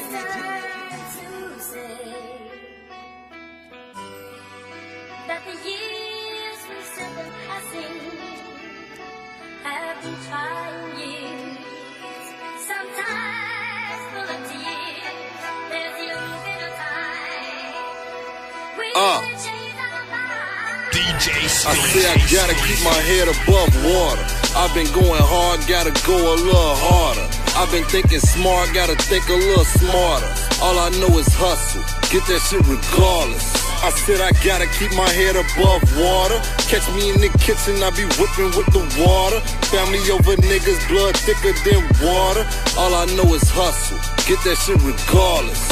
Uh. need to change our minds. I say I gotta keep my head above water. I've been going hard, gotta go a little harder. I've been thinking smart, gotta think a little smarter. All I know is hustle, get that shit regardless. I said I gotta keep my head above water. Catch me in the kitchen, I be whipping with the water. Family over niggas, blood thicker than water. All I know is hustle, get that shit regardless.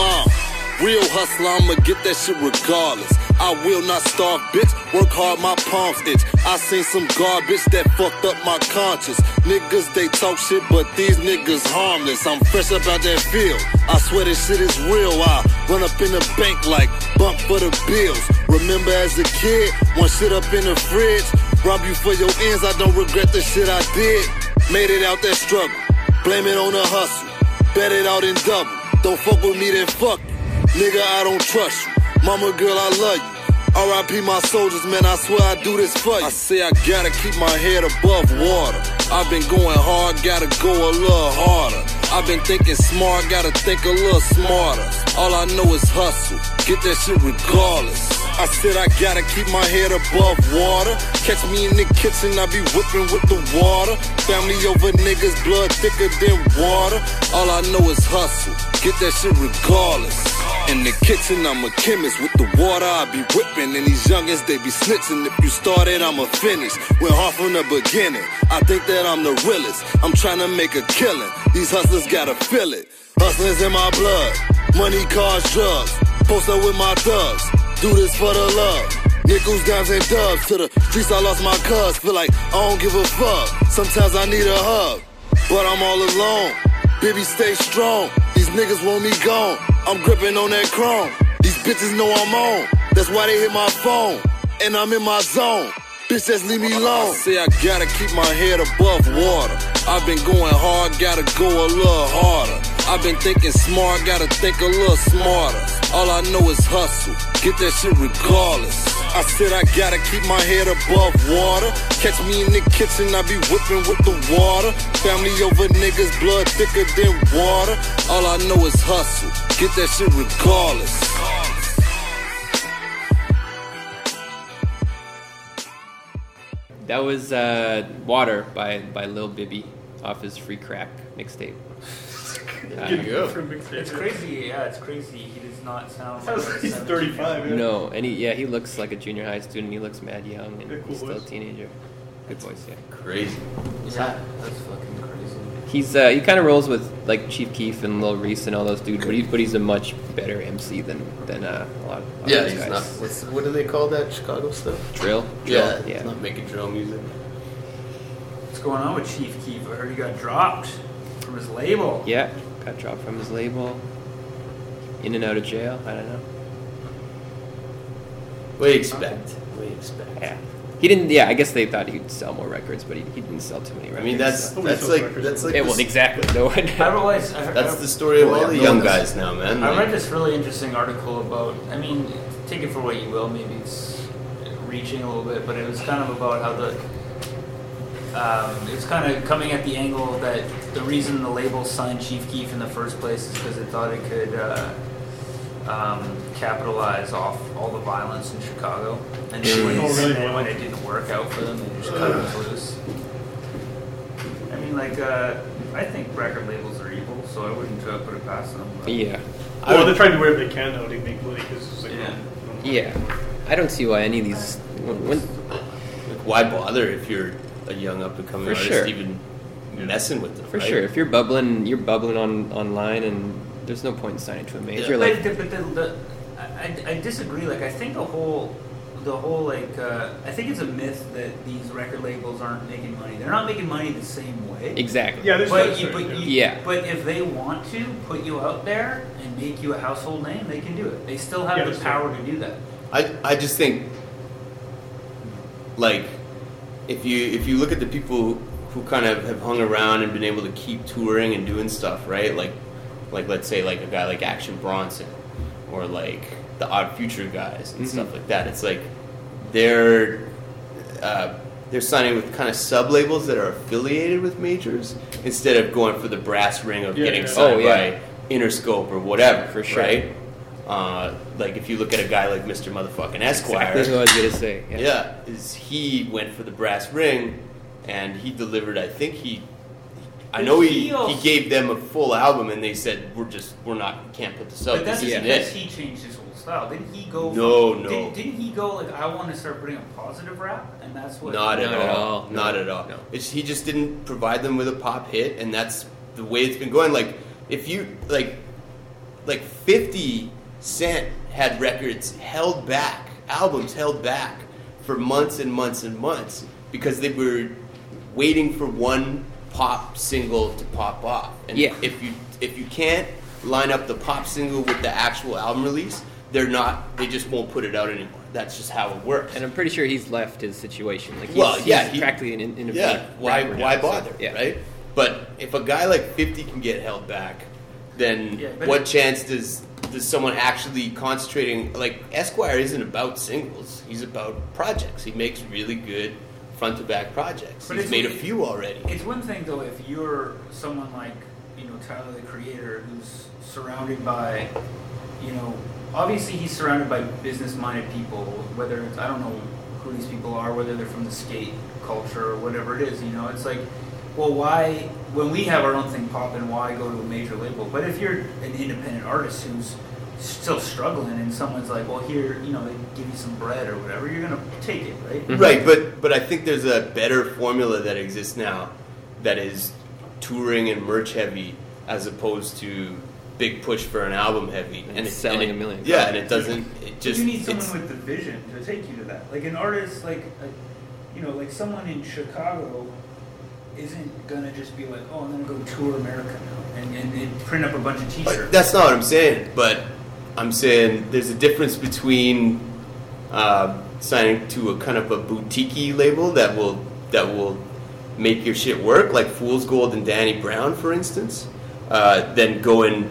Uh. Real hustler, I'ma get that shit regardless. I will not starve, bitch. Work hard, my palms itch. I seen some garbage that fucked up my conscience. Niggas, they talk shit, but these niggas harmless. I'm fresh up out that field. I swear this shit is real. I run up in the bank like bump for the bills. Remember as a kid, one shit up in the fridge. Rob you for your ends, I don't regret the shit I did. Made it out that struggle. Blame it on the hustle. Bet it out in double. Don't fuck with me, then fuck. Nigga, I don't trust you. Mama girl, I love you. RIP my soldiers, man, I swear I do this for you. I say I gotta keep my head above water. I've been going hard, gotta go a little harder. I've been thinking smart, gotta think a little smarter. All I know is hustle, get that shit regardless. I said I gotta keep my head above water. Catch me in the kitchen, I be whipping with the water. Family over niggas, blood thicker than water. All I know is hustle, get that shit regardless. In the kitchen, I'm a chemist. With the water, I be whipping. And these youngins, they be snitching. If you started, I'ma finish. Went hard from the beginning. I think that I'm the realest. I'm trying to make a killing. These hustlers gotta feel it. Hustlers in my blood. Money, cars, drugs. Post up with my thugs. Do this for the love. Nickels, dimes, and dubs. To the streets, I lost my cuz. Feel like I don't give a fuck. Sometimes I need a hug. But I'm all alone. Baby, stay strong. These niggas want me gone. I'm gripping on that chrome. These bitches know I'm on. That's why they hit my phone. And I'm in my zone. Bitch, just leave me alone. I say I gotta keep my head above water. I've been going hard, gotta go a little harder. I've been thinking smart, gotta think a little smarter. All I know is hustle, get that shit regardless. I said I gotta keep my head above water. Catch me in the kitchen, I be whipping with the water. Family over niggas, blood thicker than water. All I know is hustle, get that shit regardless. That was uh, "Water" by by Lil Bibby. off his free crack mixtape. Uh, There you go. It's crazy. Yeah, it's crazy. He does not sound. Like like he's 35, yeah. No, and he yeah he looks like a junior high student. He looks mad young and Yeah, cool he's still a teenager. Good voice, yeah. Crazy. Yeah, that's fucking crazy. He's uh, he kind of rolls with like Chief Keef and Lil Reese and all those dudes, but, he, but he's a much better MC than than uh, a lot. Of, a lot Yeah, of those he's guys. not. What's, what do they call that Chicago stuff? drill. Yeah, Drill, he's yeah. not making drill music. What's going on with Chief Keef? I heard he got dropped from his label. Yeah, got dropped from his label. In and out of jail. I don't know. What do you expect? What do you expect? Yeah. He didn't. Yeah, I guess they thought he'd sell more records, but he, he didn't sell too many records. I mean, that's so. Nobody that's like records that's like yeah, well, exactly. No one. I've. I, that's I, the story of all the young one guys now, man. I Like, read this really interesting article about. I mean, take it for what you will. Maybe it's reaching a little bit, but it was kind of about how the. Um, it's kind of coming at the angle that the reason the label signed Chief Keef in the first place is because it thought it could uh, um, capitalize off all the violence in Chicago, and then when, Oh, really? and when it didn't work out for them, they just cut them loose. I mean, like, uh, I think record labels are evil, so I wouldn't uh, put it past them. but- yeah. Well, they're trying to do whatever they can now to make money because it's like, Yeah. Yeah. I don't see why any of these. When, when, like, why bother if you're a young up and coming For artist sure. even messing with them? for right? sure, if you're bubbling, you're bubbling on online, and there's no point in signing to a major. Yeah. Like, But, but the, the, I, I disagree. Like, I think the whole, the whole like, uh, I think it's a myth that these record labels aren't making money. They're not making money the same way. exactly. Yeah, there's But, no you, but, yeah. you, Yeah. but if they want to put you out there and make you a household name, they can do it. They still have Yeah, the that's power to do that. I, I just think like if you if you look at the people who kind of have hung around and been able to keep touring and doing stuff right like like let's say like a guy like Action Bronson or like the Odd Future guys and Mhm. stuff like that it's like they're uh, they're signing with kind of sub labels that are affiliated with majors instead of going for the brass ring of Yeah, getting yeah. signed Oh, yeah. by Interscope or whatever For sure. right uh, like if you look at a guy like Mr. Motherfucking Esquire, Exactly what I was gonna say. Yeah. yeah, is he went for the brass ring, and he delivered. I think he, I know he he gave them a full album, and they said we're just we're not can't put this out. But that's this isn't because it. he changed his whole style. Didn't he go? No, from, no. Didn't, didn't he go like I want to start putting a positive rap, and that's what? Not, at, Not at all. all. Not at all. No. It's, he just didn't provide them with a pop hit, and that's the way it's been going. Like if you like, like Fifty Cent had records held back, albums held back for months and months and months because they were waiting for one pop single to pop off. And Yeah. if you if you can't line up the pop single with the actual album release, they're not. They just won't put it out anymore. That's just how it works. And I'm pretty sure he's left his situation. Like, he's, Well, yeah, he's he- practically an in- independent. Yeah, why rapper now, why so, bother? yeah. Right? But if a guy like Fifty can get held back, then Yeah, what it- chance does does someone actually concentrating like Esquire isn't about singles. He's about projects. He makes really good front to back projects. But He's it's- made a few already. It's one thing though if you're someone like you know Tyler the Creator who's surrounded by, you know, obviously he's surrounded by business-minded people. Whether it's I don't know who these people are, whether they're from the skate culture or whatever it is. You know, it's like, well, why when we have our own thing popping, why go to a major label? But if you're an independent artist who's still struggling and someone's like, well, here, you know, they give you some bread or whatever, you're gonna take it, right? Mm-hmm. Right, but but I think there's a better formula that exists now that is touring and merch heavy as opposed to big push for an album heavy And it- selling it- a million Yeah, and it doesn't. It just you need someone with the vision to take you to that. Like an artist, like a, you know, like someone in Chicago isn't gonna just be like, oh, I'm gonna go tour America now and, and, and print up a bunch of T-shirts. That's not what I'm saying. But I'm saying there's a difference between uh, signing to a kind of a boutique label that will that will make your shit work, like Fool's Gold and Danny Brown, for instance, uh, than going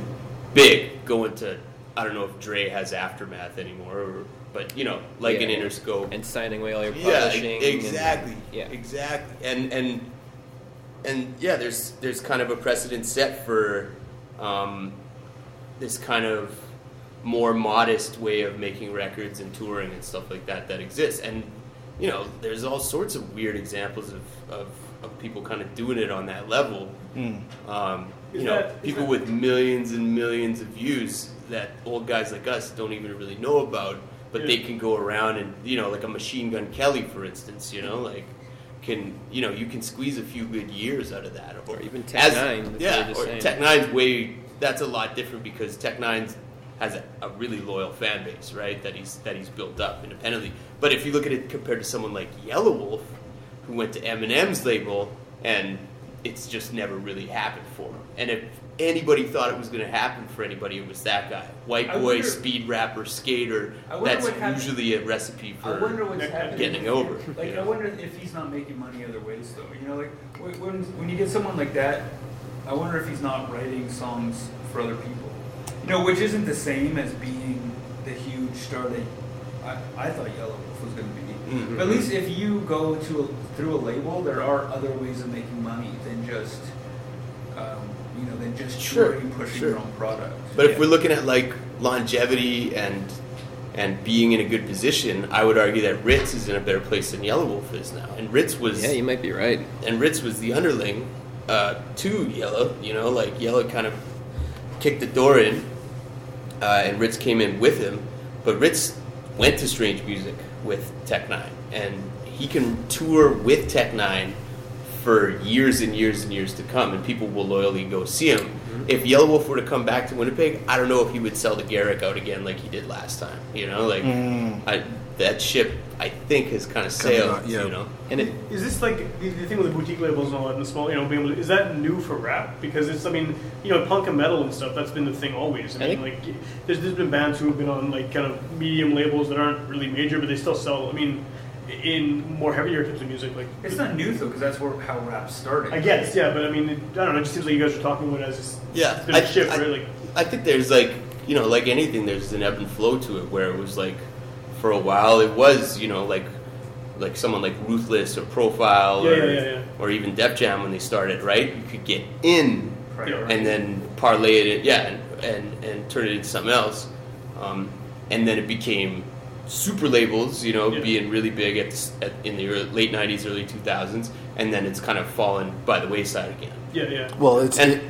big, going to I don't know if Dre has Aftermath anymore, or, but you know, like Yeah. an Interscope And signing away all your yeah, publishing. and- exactly. yeah. exactly. And and and yeah, there's there's kind of a precedent set for um, this kind of more modest way of making records and touring and stuff like that that exists. And you know, there's all sorts of weird examples of, of of people kind of doing it on that level. Mm. Um, you Is know, that- is people that- with millions and millions of views that old guys like us don't even really know about, but Yeah. they can go around and you know, like a Machine Gun Kelly, for instance. You know, like can you know you can squeeze a few good years out of that, or, even Tech as- Nine, Yeah, or saying. Tech N9ne's way. That's a lot different because Tech N9ne's has a, a really loyal fan base, right? That he's that he's built up independently. But if you look at it compared to someone like Yelawolf, who went to Eminem's label, and it's just never really happened for him. And if anybody thought it was going to happen for anybody, it was that guy, white boy, wonder- speed rapper, skater. That's usually a recipe I for wonder what's happening. getting over. Like, you I wonder if he's not making money other ways, though. You know, like when when you get someone like that, I wonder if he's not writing songs for other people. You know, which isn't the same as being the huge star that I, I thought Yelawolf was going to be. Mhm. But at least if you go to a, through a label, there are other ways of making money than just. Um, you know, than just Sure, touring, pushing sure. your own product. But if we're looking at like longevity and and being in a good position, I would argue that Rittz is in a better place than Yelawolf is now. And Rittz was Yeah, you might be right. and Rittz was the underling uh, to Yellow. You know, like Yellow kind of kicked the door in, uh, and Rittz came in with him. But Rittz went to Strange Music with Tech N9ne, and he can tour with Tech N9ne for years and years and years to come, and people will loyally go see him. If Yelawolf were to come back to Winnipeg, I don't know if he would sell the Garrick out again like he did last time. You know, like Mm. I, that ship, I think, has kind of sailed. out, yeah. You know, And it, Is this like the, the thing with the boutique labels and all that, and the small, you know, being able to, is that new for rap? Because it's, I mean, you know, punk and metal and stuff. That's been the thing always. I, I mean, like, there's, there's been bands who have been on like kind of medium labels that aren't really major, but they still sell. I mean, in more heavier types of music, like It's not new though, because that's where how rap started. I guess, yeah, but I mean, it, I don't know. It just seems like you guys are talking about it as this, Yeah, it's been a I- shift, I- right? Like, I think there's like you know like anything there's an ebb and flow to it where it was like for a while it was you know like like someone like Ruthless or Profile Yeah, or, yeah, yeah, yeah. or even Def Jam when they started right you could get in Priority. and then parlay it yeah and and, and turn it into something else um, and then it became super labels you know Yeah. being really big at, s- at in the early, late 90s early 2000s and then it's kind of fallen by the wayside again yeah, yeah. Well, it's And- it,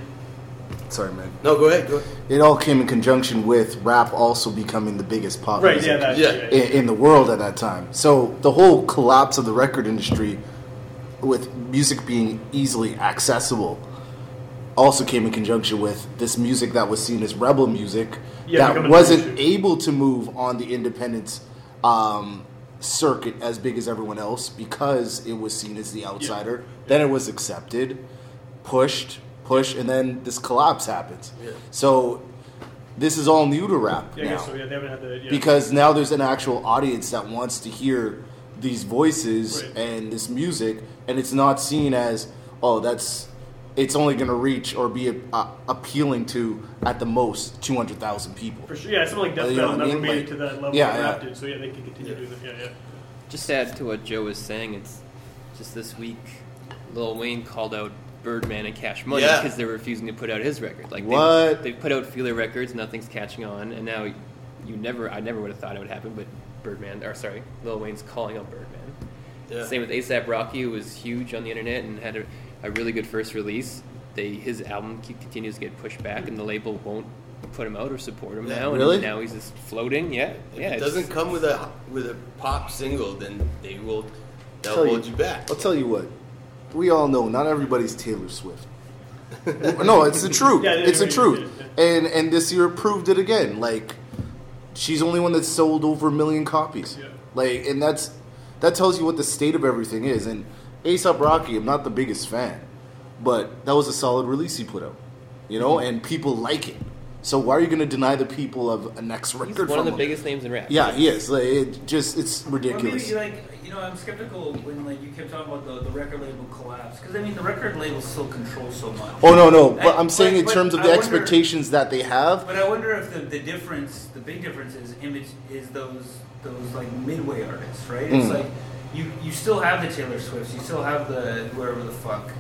sorry, man. no go ahead go ahead It all came in conjunction with rap also becoming the biggest pop Right, music yeah, that, Yeah. yeah, yeah. in, in the world at that time. So the whole collapse of the record industry, with music being easily accessible, also came in conjunction with this music that was seen as rebel music Yeah, that wasn't able to move on the independent um, circuit as big as everyone else because it was seen as the outsider. Then it was accepted, pushed, pushed, and then this collapse happens. Yeah. So this is all new to rap Yeah, now guess so. Yeah, they haven't had the yeah. because now there's an actual audience that wants to hear these voices Right. and this music, and it's not seen as oh that's it's only going to reach or be uh, appealing to at the most two hundred thousand people. For sure, yeah, something like Death Uh, you know Metal I never mean? made Like- it to that level yeah, that yeah. rap did, so yeah, they can continue doing that. Yeah, yeah. just to add to what Joe was saying, it's just this week, Lil Wayne called out Birdman and Cash Money Yeah. because they're refusing to put out his record. Like What? They, have put out feeler records, nothing's catching on, and now you never, I never would have thought it would happen, but Birdman, or sorry, Lil Wayne's calling out Birdman. Yeah. Same with ASAP Rocky, who was huge on the internet and had a, a really good first release. They his album keep, continues to get pushed back, and the label won't put him out or support him Yeah. now. And Really? now he's just floating. Yeah, If yeah. it doesn't come with a with a pop single, then they will they'll Tell hold you, back. I'll tell you what. We all know not everybody's Taylor Swift. no, it's the truth. Yeah, it's the truth. And and this year proved it again. Like she's the only one that's sold over a million copies. Yeah. Like and that's that tells you what the state of everything is. And ASAP Rocky, I'm not the biggest fan, but that was a solid release he put out. You know, and people like it. So why are you going to deny the people of a next record He's from one of the him? biggest names in rap. Yeah, he is. Like, it just it's Or ridiculous. maybe like you know, I'm skeptical when like you kept talking about the, the record label collapse because I mean the record label still controls so much. Oh no, no. But I- I'm saying but- in but terms of I the wonder- expectations that they have. But I wonder if the, the difference, the big difference is image is those those like midway artists, right? It's Mm. like you you still have the Taylor Swifts, you still have the whoever the fuck,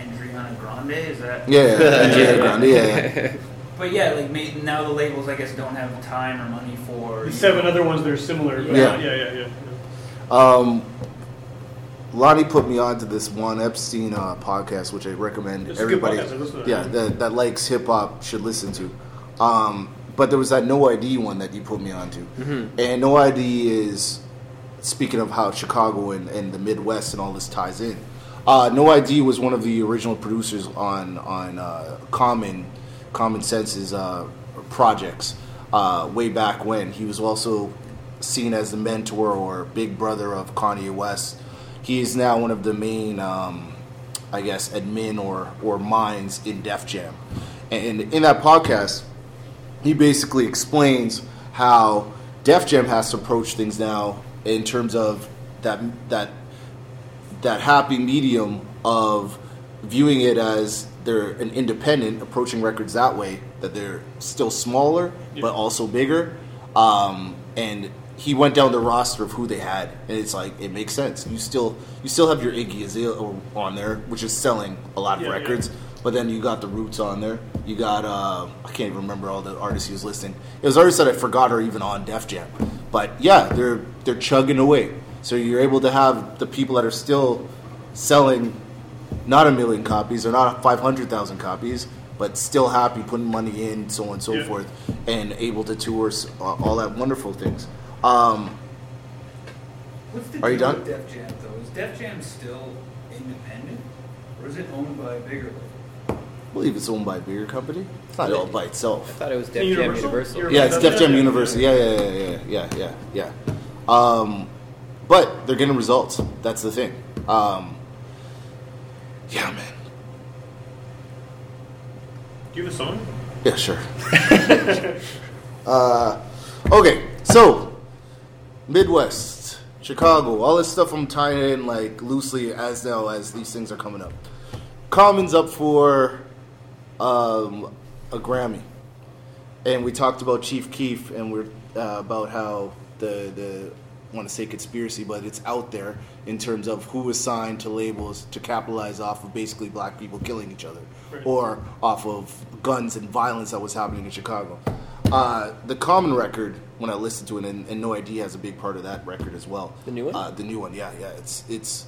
Adriana Grande, is that? Yeah, yeah, yeah, Grande, yeah, yeah. But yeah, like may, now the labels I guess don't have time or money for The seven know- other ones that are similar. But Yeah. yeah, yeah, yeah. yeah. Um, Lonnie put me on to this one Epstein uh, podcast, which I recommend It's a good everybody. podcast, I listen to it. yeah, that, that likes hip hop should listen to. Um, but there was that No ID one that you put me on to, and No ID is speaking of how Chicago and, and the Midwest and all this ties in. Uh, no ID was one of the original producers on on uh, Common Common Sense's uh, projects uh, way back when. He was also seen as the mentor or big brother of Kanye West. He is now one of the main, um, I guess, admin or or minds in Def Jam. And in that podcast, he basically explains how Def Jam has to approach things now in terms of that that that happy medium of viewing it as they're an independent, approaching records that way, that they're still smaller but also bigger. Um, and he went down the roster of who they had, and it's like it makes sense. You still you still have your Iggy Azalea on there, which is selling a lot of Yeah, yeah. records. But then you got the Roots on there. You got uh, I can't even remember all the artists he was listing. It was artists that I forgot are even on Def Jam. But yeah, they're they're chugging away. So you're able to have the people that are still selling not a million copies or not 500,000 copies, but still happy putting money in, so on and so Yeah. forth, and able to tour uh, all that wonderful things. Um, What's the Are you done? with Def Jam though? Is Def Jam still independent, or is it owned by a bigger label? I believe it's owned by a bigger company. It's not all by itself. I itself. thought it was Def Universal? Jam Universal. Universal. Yeah, it's Def Def Jam Jam, University. Yeah, yeah, yeah, yeah, yeah, yeah, yeah. yeah. Um, but they're getting results. That's the thing. Um, yeah, man. Do you have a song? Yeah, sure. uh, okay, so Midwest, Chicago, all this stuff I'm tying in like loosely as now as these things are coming up. Common's up for um, a Grammy, and we talked about Chief Keef, and we're uh, about how the the want to say conspiracy, but it's out there in terms of who was signed to labels to capitalize off of basically black people killing each other, Right. or off of guns and violence that was happening in Chicago. Uh, the Common record, when I listened to it, and, and No ID has a big part of that record as well. The new one? Uh, the new one, yeah, yeah. It's it's.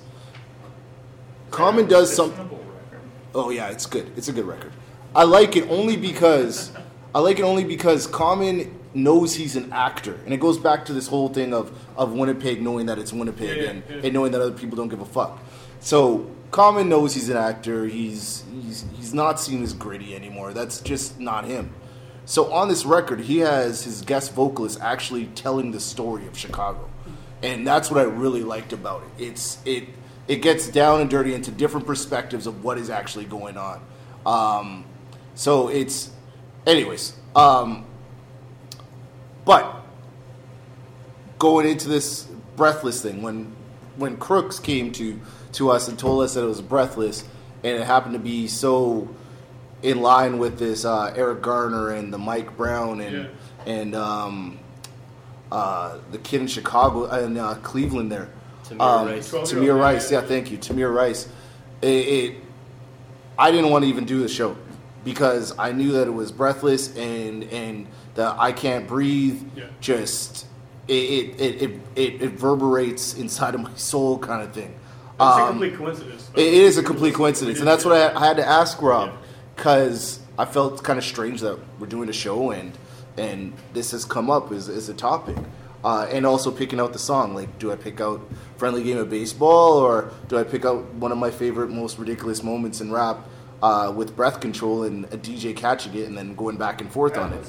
Common does some. Listenable record. Oh yeah, it's good. It's a good record. I like it only because I like it only because Common knows he's an actor, and it goes back to this whole thing of of Winnipeg knowing that it's Winnipeg Yeah, and, yeah. and knowing that other people don't give a fuck. So Common knows he's an actor. He's he's he's not seen as gritty anymore. That's just not him. So on this record, he has his guest vocalist actually telling the story of Chicago, and that's what I really liked about it. It's it it gets down and dirty into different perspectives of what is actually going on. Um, so it's, anyways. Um, but going into this breathless thing, when when Crooks came to to us and told us that it was breathless, and it happened to be so in line with this uh, Eric Garner and the Mike Brown and Yeah. and um, uh, the kid in Chicago and uh, Cleveland there. Tamir Um, Rice. Tamir Yeah, Rice, yeah. yeah, thank you, Tamir Rice. It, it, I didn't want to even do the show because I knew that it was breathless and and the I can't breathe. Yeah. Just it it, it it reverberates inside of my soul, kind of thing. It's a Um, complete coincidence. it is a complete coincidence, and that's what I, I had to ask Rob because I felt kind of strange that we're doing a show and and this has come up as, as a topic, uh, and also picking out the song. Like, do I pick out "Friendly Game of Baseball" or do I pick out one of my favorite, most ridiculous moments in rap uh, with breath control and a DJ catching it and then going back and forth on it?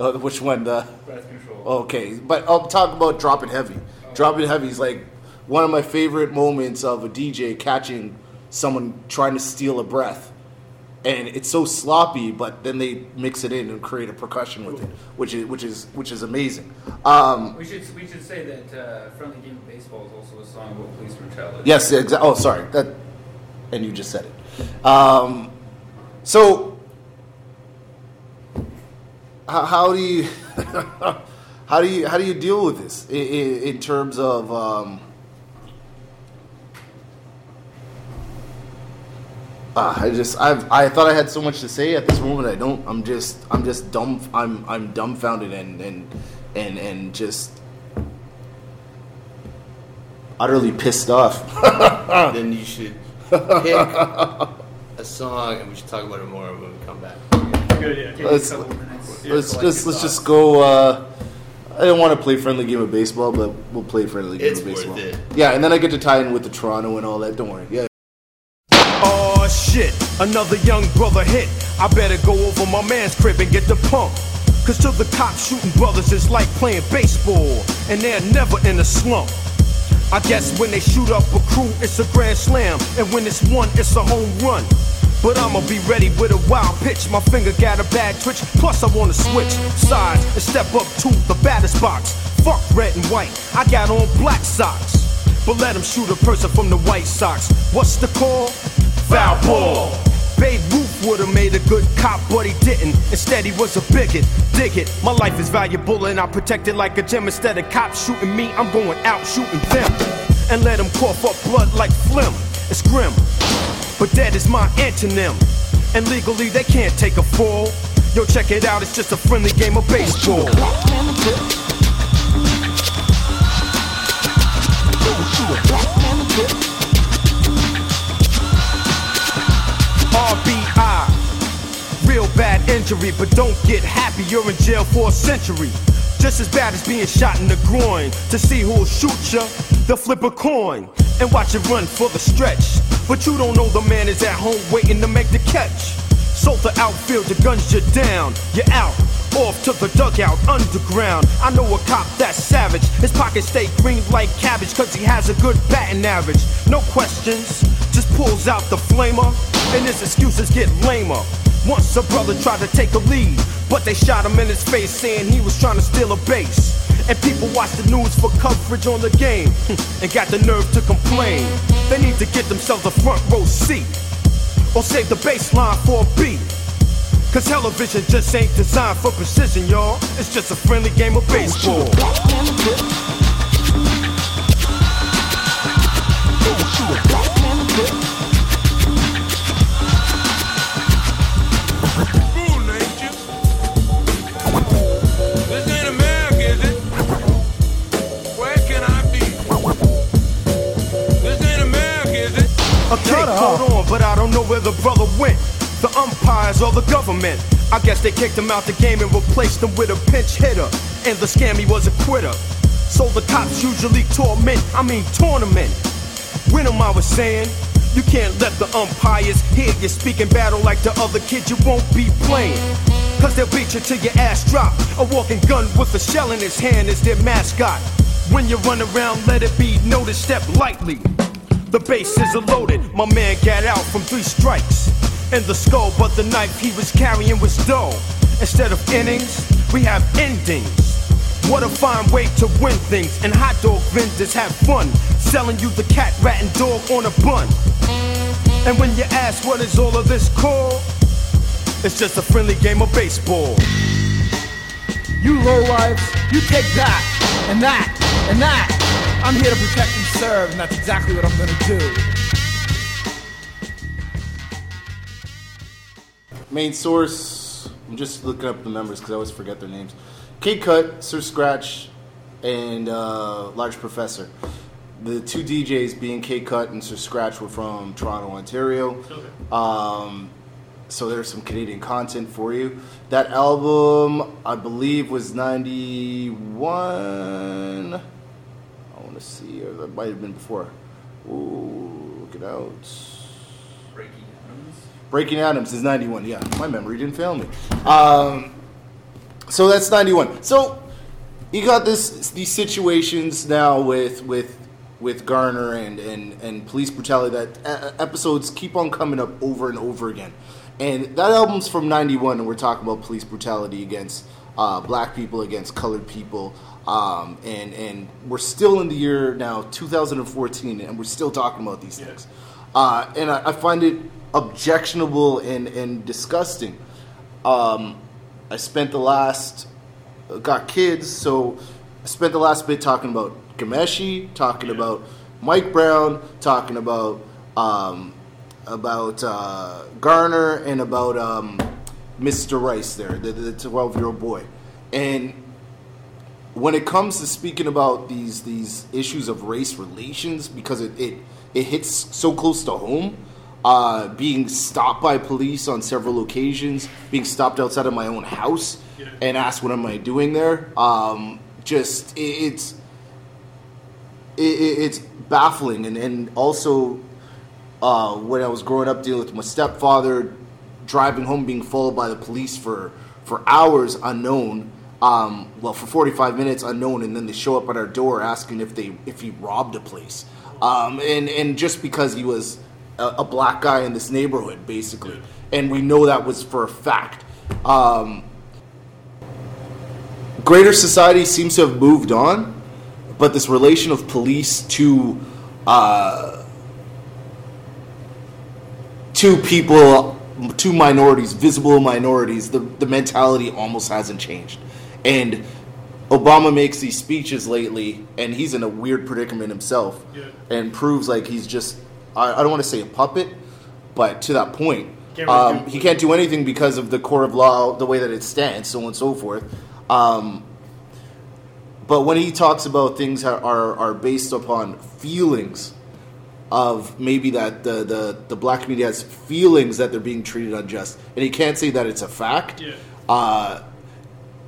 Uh, which one? The Breath control. Okay, but I'll talk about dropping Heavy. Drop It Heavy is like one of my favorite moments of a DJ catching someone trying to steal a breath. And it's so sloppy, but then they mix it in and create a percussion with it, which is which is which is amazing. Um, We should we should say that uh, "Friendly Game of Baseball" is also a song about police brutality. yes, exa- oh sorry, that, and you just said it. Um, so, how, how do you how do you how do you deal with this in, in, in terms of um, ah, I just I've, I thought I had so much to say at this moment I don't I'm just I'm just dumb I'm I'm dumbfounded and and and and just utterly pissed off. then you should pick a song, and we should talk about it more when we come back. Good, yeah. Okay, let's couple let's Yeah, just let's collective just go. Uh, I don't want to play friendly game of baseball, but we'll play friendly game It's of worth baseball. it. Yeah, and then I get to tie in with the Toronto and all that. Don't worry. Yeah. Oh shit, another young brother hit. I better go over my man's crib and get the pump. Cause to the cops, shooting brothers is like playing baseball, and they're never in a slump. I guess when they shoot up a crew, it's a grand slam, and when it's one, it's a home run. But I'ma be ready with a wild pitch. My finger got a bad twitch. Plus, I wanna switch sides and step up to the baddest box. Fuck red and white. I got on black socks. But let him shoot a person from the White Sox. What's the call? Foul ball. Babe Ruth would've made a good cop, but he didn't. Instead, he was a bigot. Dig it. My life is valuable and I protect it like a gem. Instead of cops shooting me, I'm going out shooting them. And let them cough up blood like phlegm. It's grim. But dead is my antonym. And legally, they can't take a fall. Yo, check it out, it's just a friendly game of baseball. RBI. Real bad injury, but don't get happy, you're in jail for a century. Just as bad as being shot in the groin. To see who'll shoot ya, they'll flip a coin and watch it run for the stretch. But you don't know the man is at home waiting to make the catch. So the outfield, the guns you down, you're out. Off to the dugout underground. I know a cop that's savage. His pockets stay green like cabbage, cause he has a good batting average. No questions, just pulls out the flamer, and his excuses get lamer. Once a brother tried to take a lead, but they shot him in his face saying he was trying to steal a base. And people watch the news for coverage on the game and got the nerve to complain. They need to get themselves a front row seat or save the baseline for a beat. Cause television just ain't designed for precision, y'all. It's just a friendly game of baseball. Don't Fool, Okay, hold on, but I don't know where the brother went. The umpires or the government. I guess they kicked him out the game and replaced him with a pinch hitter. And the scammy was a quitter. So the cops usually torment, I mean tournament. When am I was saying? You can't let the umpires hear you speaking battle like the other kid you won't be playing. Cause they'll beat you till your ass drop. A walking gun with a shell in his hand is their mascot. When you run around, let it be noticed, step lightly. The bases are loaded, my man got out from three strikes. In the skull, but the knife he was carrying was dull. Instead of innings, we have endings. What a fine way to win things. And hot dog vendors have fun selling you the cat, rat, and dog on a bun. And when you ask what is all of this called, it's just a friendly game of baseball. You lowlifes, you take that, and that, and that. I'm here to protect and serve, and that's exactly what I'm gonna do. Main source. I'm just looking up the members because I always forget their names. K Cut, Sir Scratch, and uh, Large Professor. The two DJs being K Cut and Sir Scratch were from Toronto, Ontario. Um, so there's some Canadian content for you. That album, I believe, was 91. To see, or that might have been before. Ooh, look it out. Breaking Atoms. Breaking Atoms is 91. Yeah, my memory didn't fail me. Um, so that's 91. So you got this these situations now with with with Garner and and and police brutality that uh, episodes keep on coming up over and over again. And that album's from 91 and we're talking about police brutality against uh, black people against colored people. Um, and and we're still in the year now 2014 and we're still talking about these things. Uh, and I, I find it objectionable and, and disgusting. Um, I spent the last got kids, so I spent the last bit talking about Gameshi, talking about Mike Brown, talking about um, about uh, Garner, and about um, Mr. Rice there, the twelve year old boy, and when it comes to speaking about these these issues of race relations, because it it, it hits so close to home. Uh, being stopped by police on several occasions, being stopped outside of my own house, and asked what am I doing there. Um, just it, it's it, it- it's baffling, and and also uh, when I was growing up dealing with my stepfather, driving home being followed by the police for for hours unknown. Um, well, for 45 minutes unknown, and then they show up at our door asking if they if he robbed a place, um, and and just because he was a, a black guy in this neighborhood, basically, and we know that was for a fact. Um, greater society seems to have moved on, but this relation of police to uh, to people, to minorities, visible minorities, the, the mentality almost hasn't changed. And Obama makes these speeches lately, and he's in a weird predicament himself, and proves like he's just, I, I don't want to say a puppet, but to that point. Can't really Um, he can't do anything because of the court of law, the way that it stands, so on and so forth. Um, but when he talks about things are, are, are based upon feelings of maybe that the, the, the black community has feelings that they're being treated unjust, and he can't say that it's a fact. Yeah. Uh,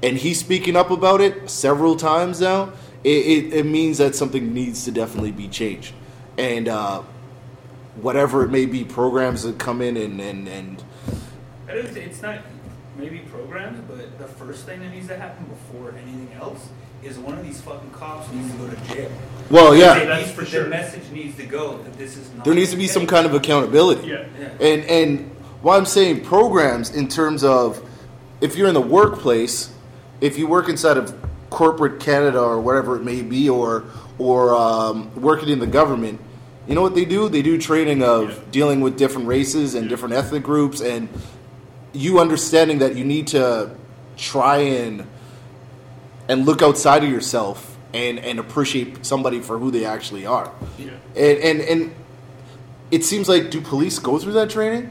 and he's speaking up about it several times now. It, it, it means that something needs to definitely be changed, and uh, whatever it may be, programs that come in and and, and I don't think- it's not maybe programs, but the first thing that needs to happen before anything else is one of these fucking cops needs to go to jail. Well, yeah. It That's needs- for the sure. message needs to go that this is not. there needs to be some kind of accountability. Yeah. Yeah. And and why I'm saying programs in terms of if you're in the workplace, if you work inside of corporate Canada or whatever it may be, or or um, working in the government, you know what they do? They do training of dealing with different races and different ethnic groups, and you understanding that you need to try and and look outside of yourself and and appreciate somebody for who they actually are. Yeah. And and and it seems like do police go through that training?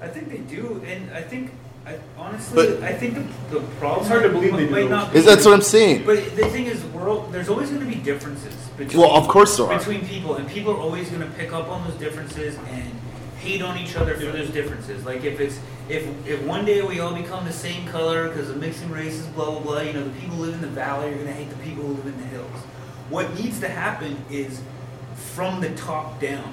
I think they do, and I think, I, honestly, But- I think the, the problem It's hard to believe might, they do might not be. Is that's what I'm saying? But the thing is, we're there's always going to be differences between. Well, of course there are. Between people, and people are always going to pick up on those differences and hate on each other for those differences. Like if it's if if one day we all become the same color because of mixing races, blah blah blah. You know, the people who live in the valley are going to hate the people who live in the hills. What needs to happen is from the top down.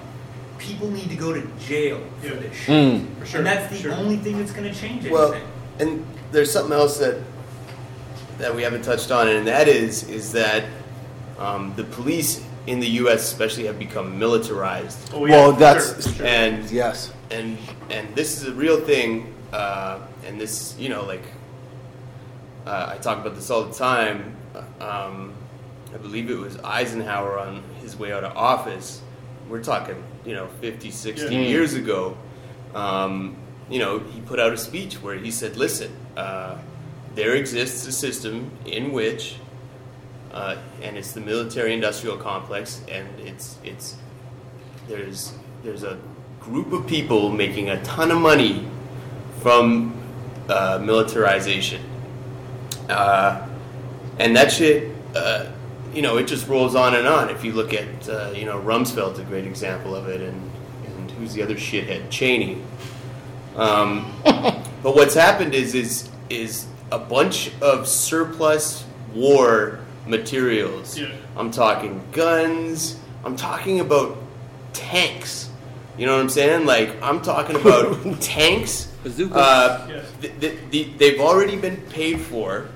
People need to go to jail for this shit. Mm. For sure, And that's the sure. only thing that's going to change anything. Well, and there's something else that that we haven't touched on, and that is is that um, the police in the U.S. especially have become militarized. Oh, yeah, Well, that's- sure, for sure. and Yes. and and this is a real thing uh, and this you know like uh, i talk about this all the time um, i believe it was eisenhower on his way out of office we're talking you know 50 60 Yeah. years ago um, you know he put out a speech where he said listen uh, there exists a system in which uh, and it's the military industrial complex and it's it's there's there's a group of people making a ton of money from uh, militarization, uh, and that shit, uh, you know, it just rolls on and on. If you look at, uh, you know, Rumsfeld's a great example of it, and and who's the other shithead, Cheney. Um, but what's happened is is is a bunch of surplus war materials. Yeah. I'm talking guns. I'm talking about tanks. You know what I'm saying? Like I'm talking about tanks. Bazookas. Uh, Yes. th- th- th- they've already been paid for,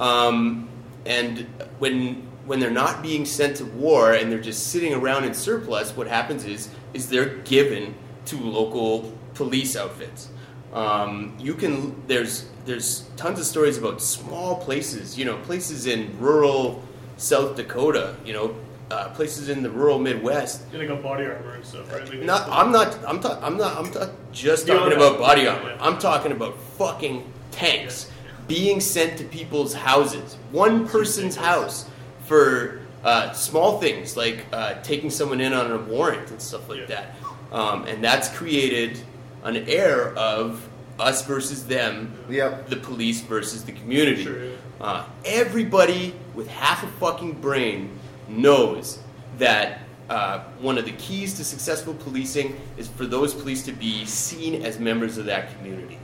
um, and when when they're not being sent to war and they're just sitting around in surplus, what happens is is they're given to local police outfits. Um, you can there's there's tons of stories about small places, you know, places in rural South Dakota, you know, uh, places in the rural Midwest Yeah, they got body armor and stuff, right? Like, not, I'm not. I'm talking. I'm not. I'm not just Yeah, talking about body armor. Yeah. I'm talking about fucking tanks being sent to people's houses, one person's house, for uh, small things like uh, taking someone in on a warrant and stuff like Yeah. that. Um, and that's created an air of us versus them. Yep. The police versus the community. uh, everybody with half a fucking brain knows that uh, one of the keys to successful policing is for those police to be seen as members of that community.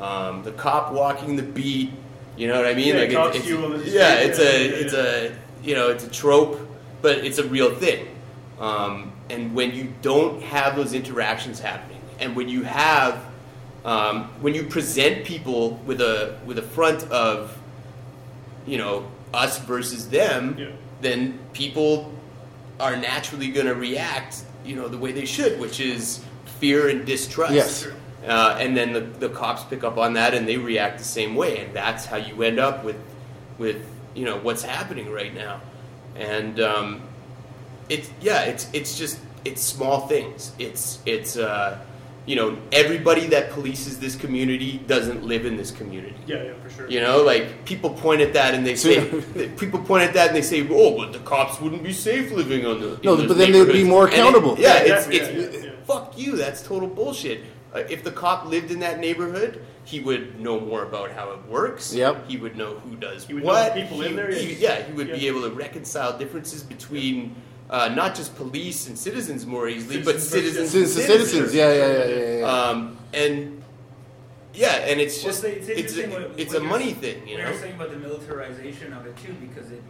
Um, the cop walking the beat, you know what I mean? Yeah, it's- cops it's, you on the yeah, it's yeah, a yeah, it's yeah. a you know it's a trope, but it's a real thing. Um, and when you don't have those interactions happening, and when you have um, when you present people with a with a front of you know us versus them, then people are naturally going to react you know the way they should, which is fear and distrust. Yes. Uh, and then the, the cops pick up on that and they react the same way, and that's how you end up with with you know what's happening right now. And um, it's yeah, it's it's just it's small things. It's it's uh, you know everybody that polices this community doesn't live in this community. Yeah, yeah, for sure. You know, like people point at that and they say, people point at that and they say, "Oh, but the cops wouldn't be safe living on the." No, but then they'd be more And it- accountable. yeah, Yeah, it's, exactly, it's fuck you. That's total bullshit. Uh, if the cop lived in that neighborhood, he would know more about how it works. Yep. He would know who does would what. the people he, in there, he- yeah. yeah, he would be able to reconcile differences between. Uh, not just police and citizens more easily, but Citizens citizens and Citizens, citizens, yeah, yeah, yeah, yeah, yeah. Um, and yeah, and it's Well, just it's, it's a, what- it's what a money thing, you what know. You're saying about the militarization of it too, because it,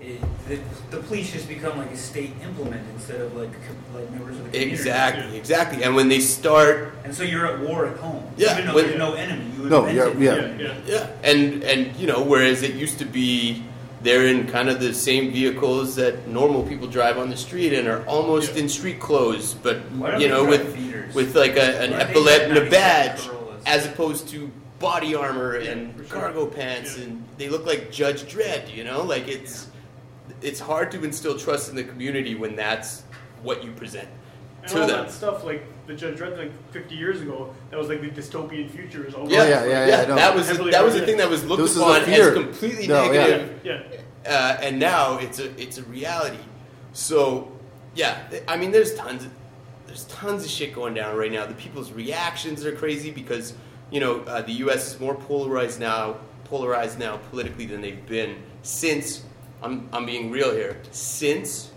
it the, the police just become like a state implement instead of like co- like members of the community. Exactly, exactly. And when they start, And so you're at war at home. Yeah, Even though when- there's no enemy, you No, invented yeah, it. yeah. yeah, and and you know, whereas it used to be they're in kind of the same vehicles that normal people drive on the street and are almost in street clothes, but Why don't you they know, drive with feeders? with like a, an Why don't they epaulet and a 97 badge, Corollas? as opposed to body armor and cargo pants, and they look like Judge Dredd. You know, like it's it's hard to instill trust in the community when that's what you present And to all them. that stuff, like the Judge Dredd, like 50 years ago, that was like the dystopian future is over. Yeah, yeah, yeah, yeah, I know. That was the- that was the thing that was looked This upon as completely No, negative. Yeah. Uh, and now it's a it's a reality. So yeah, I mean, there's tons of there's tons of shit going down right now. The people's reactions are crazy because you know uh, the U.S. is more polarized now, polarized now politically than they've been since. I'm I'm being real here. Since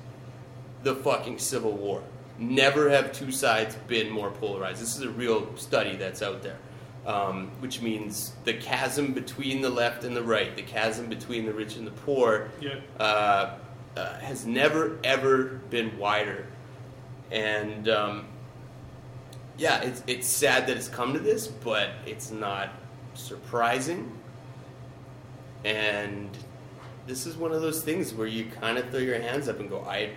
the fucking Civil War, never have two sides been more polarized. This is a real study that's out there. Um, which means the chasm between the left and the right, the chasm between the rich and the poor, Yeah. uh, uh, has never ever been wider. And um, yeah, it's it's sad that it's come to this, but it's not surprising. And this is one of those things where you kind of throw your hands up and go, I,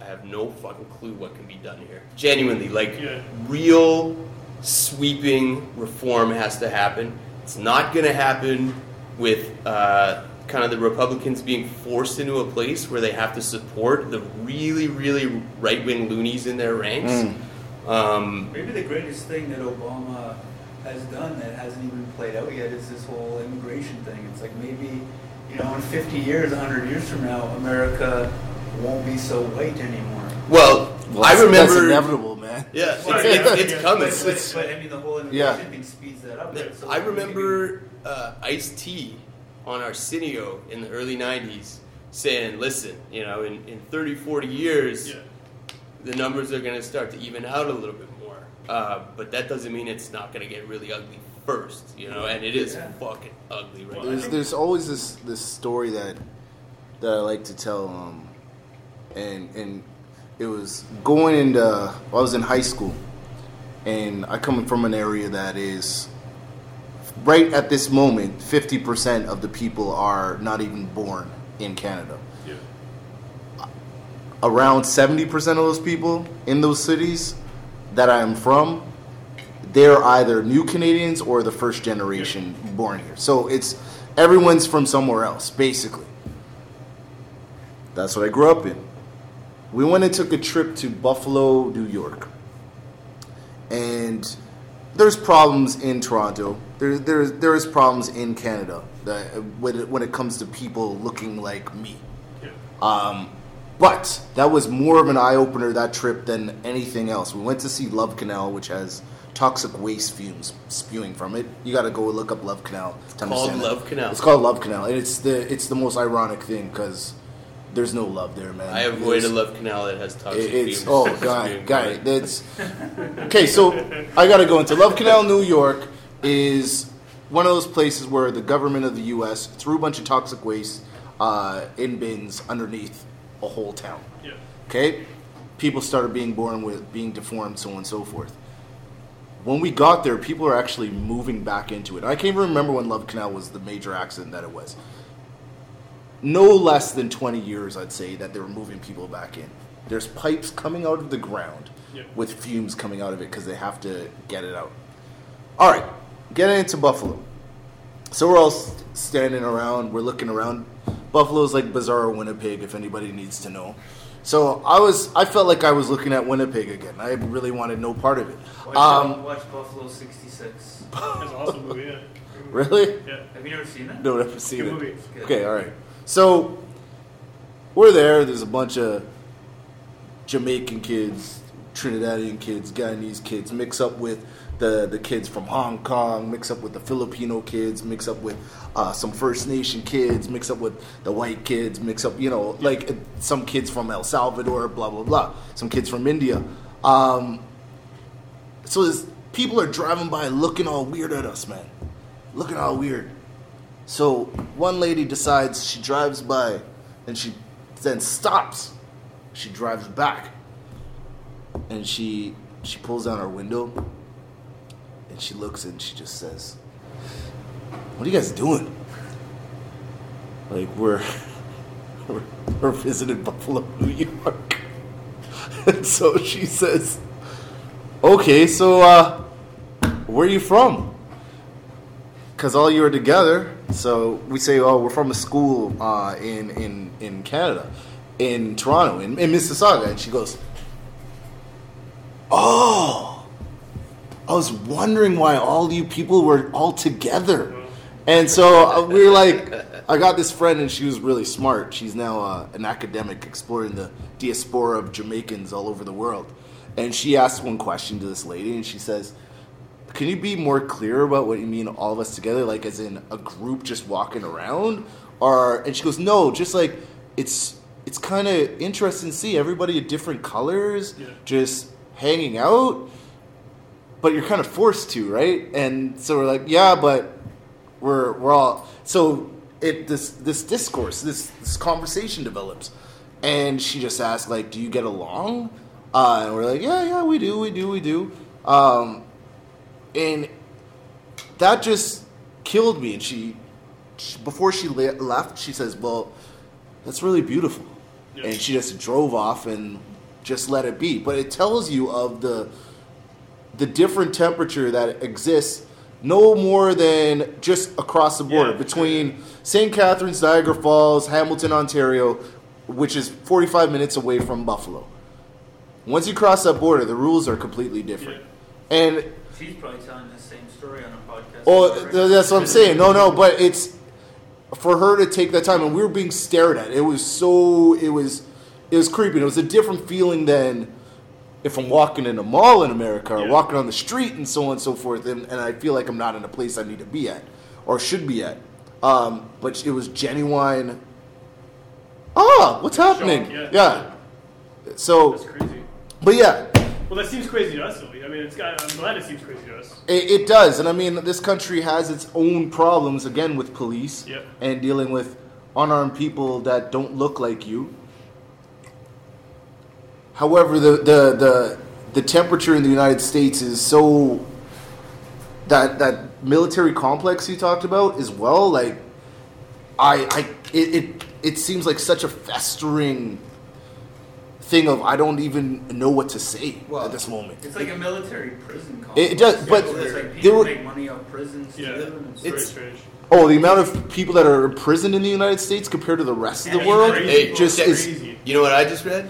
I have no fucking clue what can be done here. Genuinely, like Yeah. real sweeping reform has to happen. It's not going to happen with uh, kind of the Republicans being forced into a place where they have to support the really, really right wing loonies in their ranks. Mm. Um, Maybe the greatest thing that Obama has done that hasn't even played out yet is this whole immigration thing. It's like maybe, you know, in 50 years, 100 years from now, America won't be so white anymore. well, Well, I remember. that's inevitable, man. Yeah, it's, it's, it's coming. But, but, but I mean, the whole immigration Yeah. thing speeds that up. right? So I remember uh, Ice T on Arsenio in the early 90s saying, listen, you know, in, in 30, 40 years, the numbers are going to start to even out a little bit more. Uh, but that doesn't mean it's not going to get really ugly first, you know, and it is Yeah. fucking ugly right There's now. there's always this this story that that I like to tell, um, and and it was going into I was in high school, and I come from an area that is right at this moment, fifty percent of the people are not even born in Canada. Around seventy percent of those people in those cities that I am from, they're either new Canadians or the first generation born here. So it's everyone's from somewhere else, basically. That's what I grew up in. We went and took a trip to Buffalo, New York. And there's problems in Toronto. There, there, there is problems in Canada that, when, it, when it comes to people looking like me. Yeah. Um, but that was more of an eye opener that trip than anything else. We went to see Love Canal, which has toxic waste fumes spewing from it. You got to go look up Love Canal. to called Love that. Canal. It's called Love Canal, and it's the it's the most ironic thing because there's no love there, man. I avoid a There's- love canal that has toxic it- it's fumes. oh guy guy that's okay so i gotta go into love canal new york is one of those places where the government of the us threw a bunch of toxic waste uh, in bins underneath a whole town Yeah. okay people started being born with being deformed so on and so forth when we got there people are actually moving back into it i can't even remember when love canal was the major accident that it was no less than 20 years, I'd say, that they were moving people back in. There's pipes coming out of the ground with fumes coming out of it because they have to get it out. All right, getting into Buffalo. So we're all standing around, we're looking around. Buffalo's like bizarre Winnipeg, if anybody needs to know. So I was, I felt like I was looking at Winnipeg again. I really wanted no part of it. Watch, Um, watch Buffalo '66. That's an awesome movie. Yeah. really? Yeah. Have you never seen it? No, never seen Good it. movie. Okay, all right. So we're there. There's a bunch of Jamaican kids, Trinidadian kids, Guyanese kids, mix up with the the kids from Hong Kong, mix up with the Filipino kids, mix up with uh, some First Nation kids, mix up with the white kids, mix up, you know, like some kids from El Salvador, blah blah blah, some kids from India. Um, so people are driving by, looking all weird at us, man, looking all weird. So one lady decides she drives by and she then stops. She drives back. And she she pulls down her window and she looks and she just says, What are you guys doing? Like we're we're, we're visiting Buffalo, New York. and so she says, Okay, so uh where are you from? because all you are together. So we say, oh, we're from a school uh, in in in Canada, in Toronto, in, in Mississauga, and she goes, oh, I was wondering why all you people were all together. And so uh, we were like, I got this friend, and she was really smart. She's now uh, an academic exploring the diaspora of Jamaicans all over the world. And she asked one question to this lady, and she says, can you be more clear about what you mean all of us together like as in a group just walking around or and she goes no just like it's it's kind of interesting to see everybody of different colors just hanging out but you're kind of forced to right? And so we're like yeah but we're we're all so it this this discourse this this conversation develops. And she just asked like do you get along? Uh, and we're like yeah yeah we do we do we do. Um, and that just killed me. And she, she before she le- left she says well that's really beautiful. And she just drove off and just let it be. But it tells you of the the different temperature that exists no more than just across the border between St. Catharines, Niagara Falls, Hamilton, Ontario, which is 45 minutes away from Buffalo. Once you cross that border, the rules are completely different. And She's probably telling the same story on a podcast. Oh, that's what I'm saying. No, no, but it's for her to take that time, and we were being stared at. It was so, it was, it was creepy. It was a different feeling than if I'm walking in a mall in America or walking on the street and so on and so forth, and, and I feel like I'm not in a place I need to be at or should be at. Um, but it was genuine. Ah, what's happening? yeah. yeah. So, That's crazy. but yeah, Well, that seems crazy to us, though. I mean, it's, I'm glad it seems crazy to us. It, it does, and I mean, this country has its own problems again with police Yep. and dealing with unarmed people that don't look like you. However, the, the the the temperature in the United States is so that that military complex you talked about as well. Like, I I it it, it seems like such a festering thing of I don't even know what to say at this moment. It's like a military prison complex. It does, but it's like there people were- make money off prisons. Yeah. too, and It's- strange. Oh, the amount of people that are imprisoned in the United States compared to the rest of the world Hey, just that- is. You know what I just read?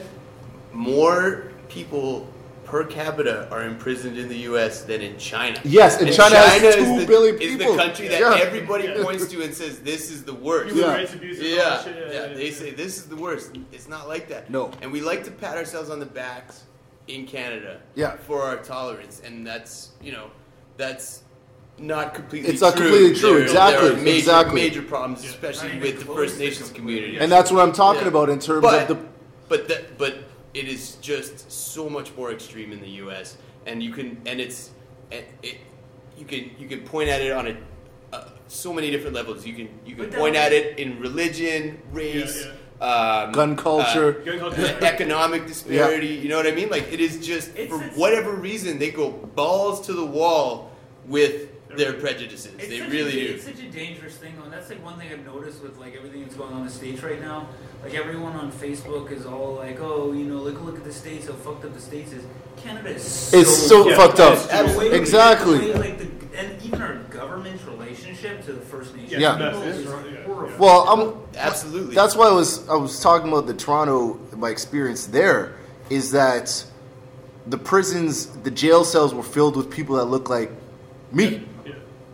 More people per capita are imprisoned in the U.S. than in China. Yes, and China has is two the, billion Is the country that Yeah. everybody points to and says this is the worst. Human rights abuse and Yeah, that shit, yeah, yeah, yeah, They say this is the worst. It's not like that. No. And we like to pat ourselves on the backs in Canada Yeah. for our tolerance, and that's you know that's not completely. It's not true. completely true, There- exactly, There are major, exactly. major problems, especially with the First Nations community. And that's what I'm talking about in terms but, of the. But that, but it is just so much more extreme in the U.S. And you can, and it's, it, it you can you can point at it on a. Uh, so many different levels. You can you can point at it in religion, race, Yeah, Um, Gun culture. uh, Gun culture. economic disparity. You know what I mean? Like it is just for whatever reason they go balls to the wall with their prejudices. It's they really a, do. It's such a dangerous thing, though. And that's like one thing I've noticed with like everything that's going on in the states right now. Like everyone on Facebook is all like, "Oh, you know, look look at the states. How fucked up the states is." Canada is so, It's so fucked up. The Exactly. way, like the, and even our government's relationship to the First Nations Yeah. people Yeah. is horrible. Well, I'm absolutely. That's why I was I was talking about the Toronto. My experience there is that the prisons, the jail cells were filled with people that look like me,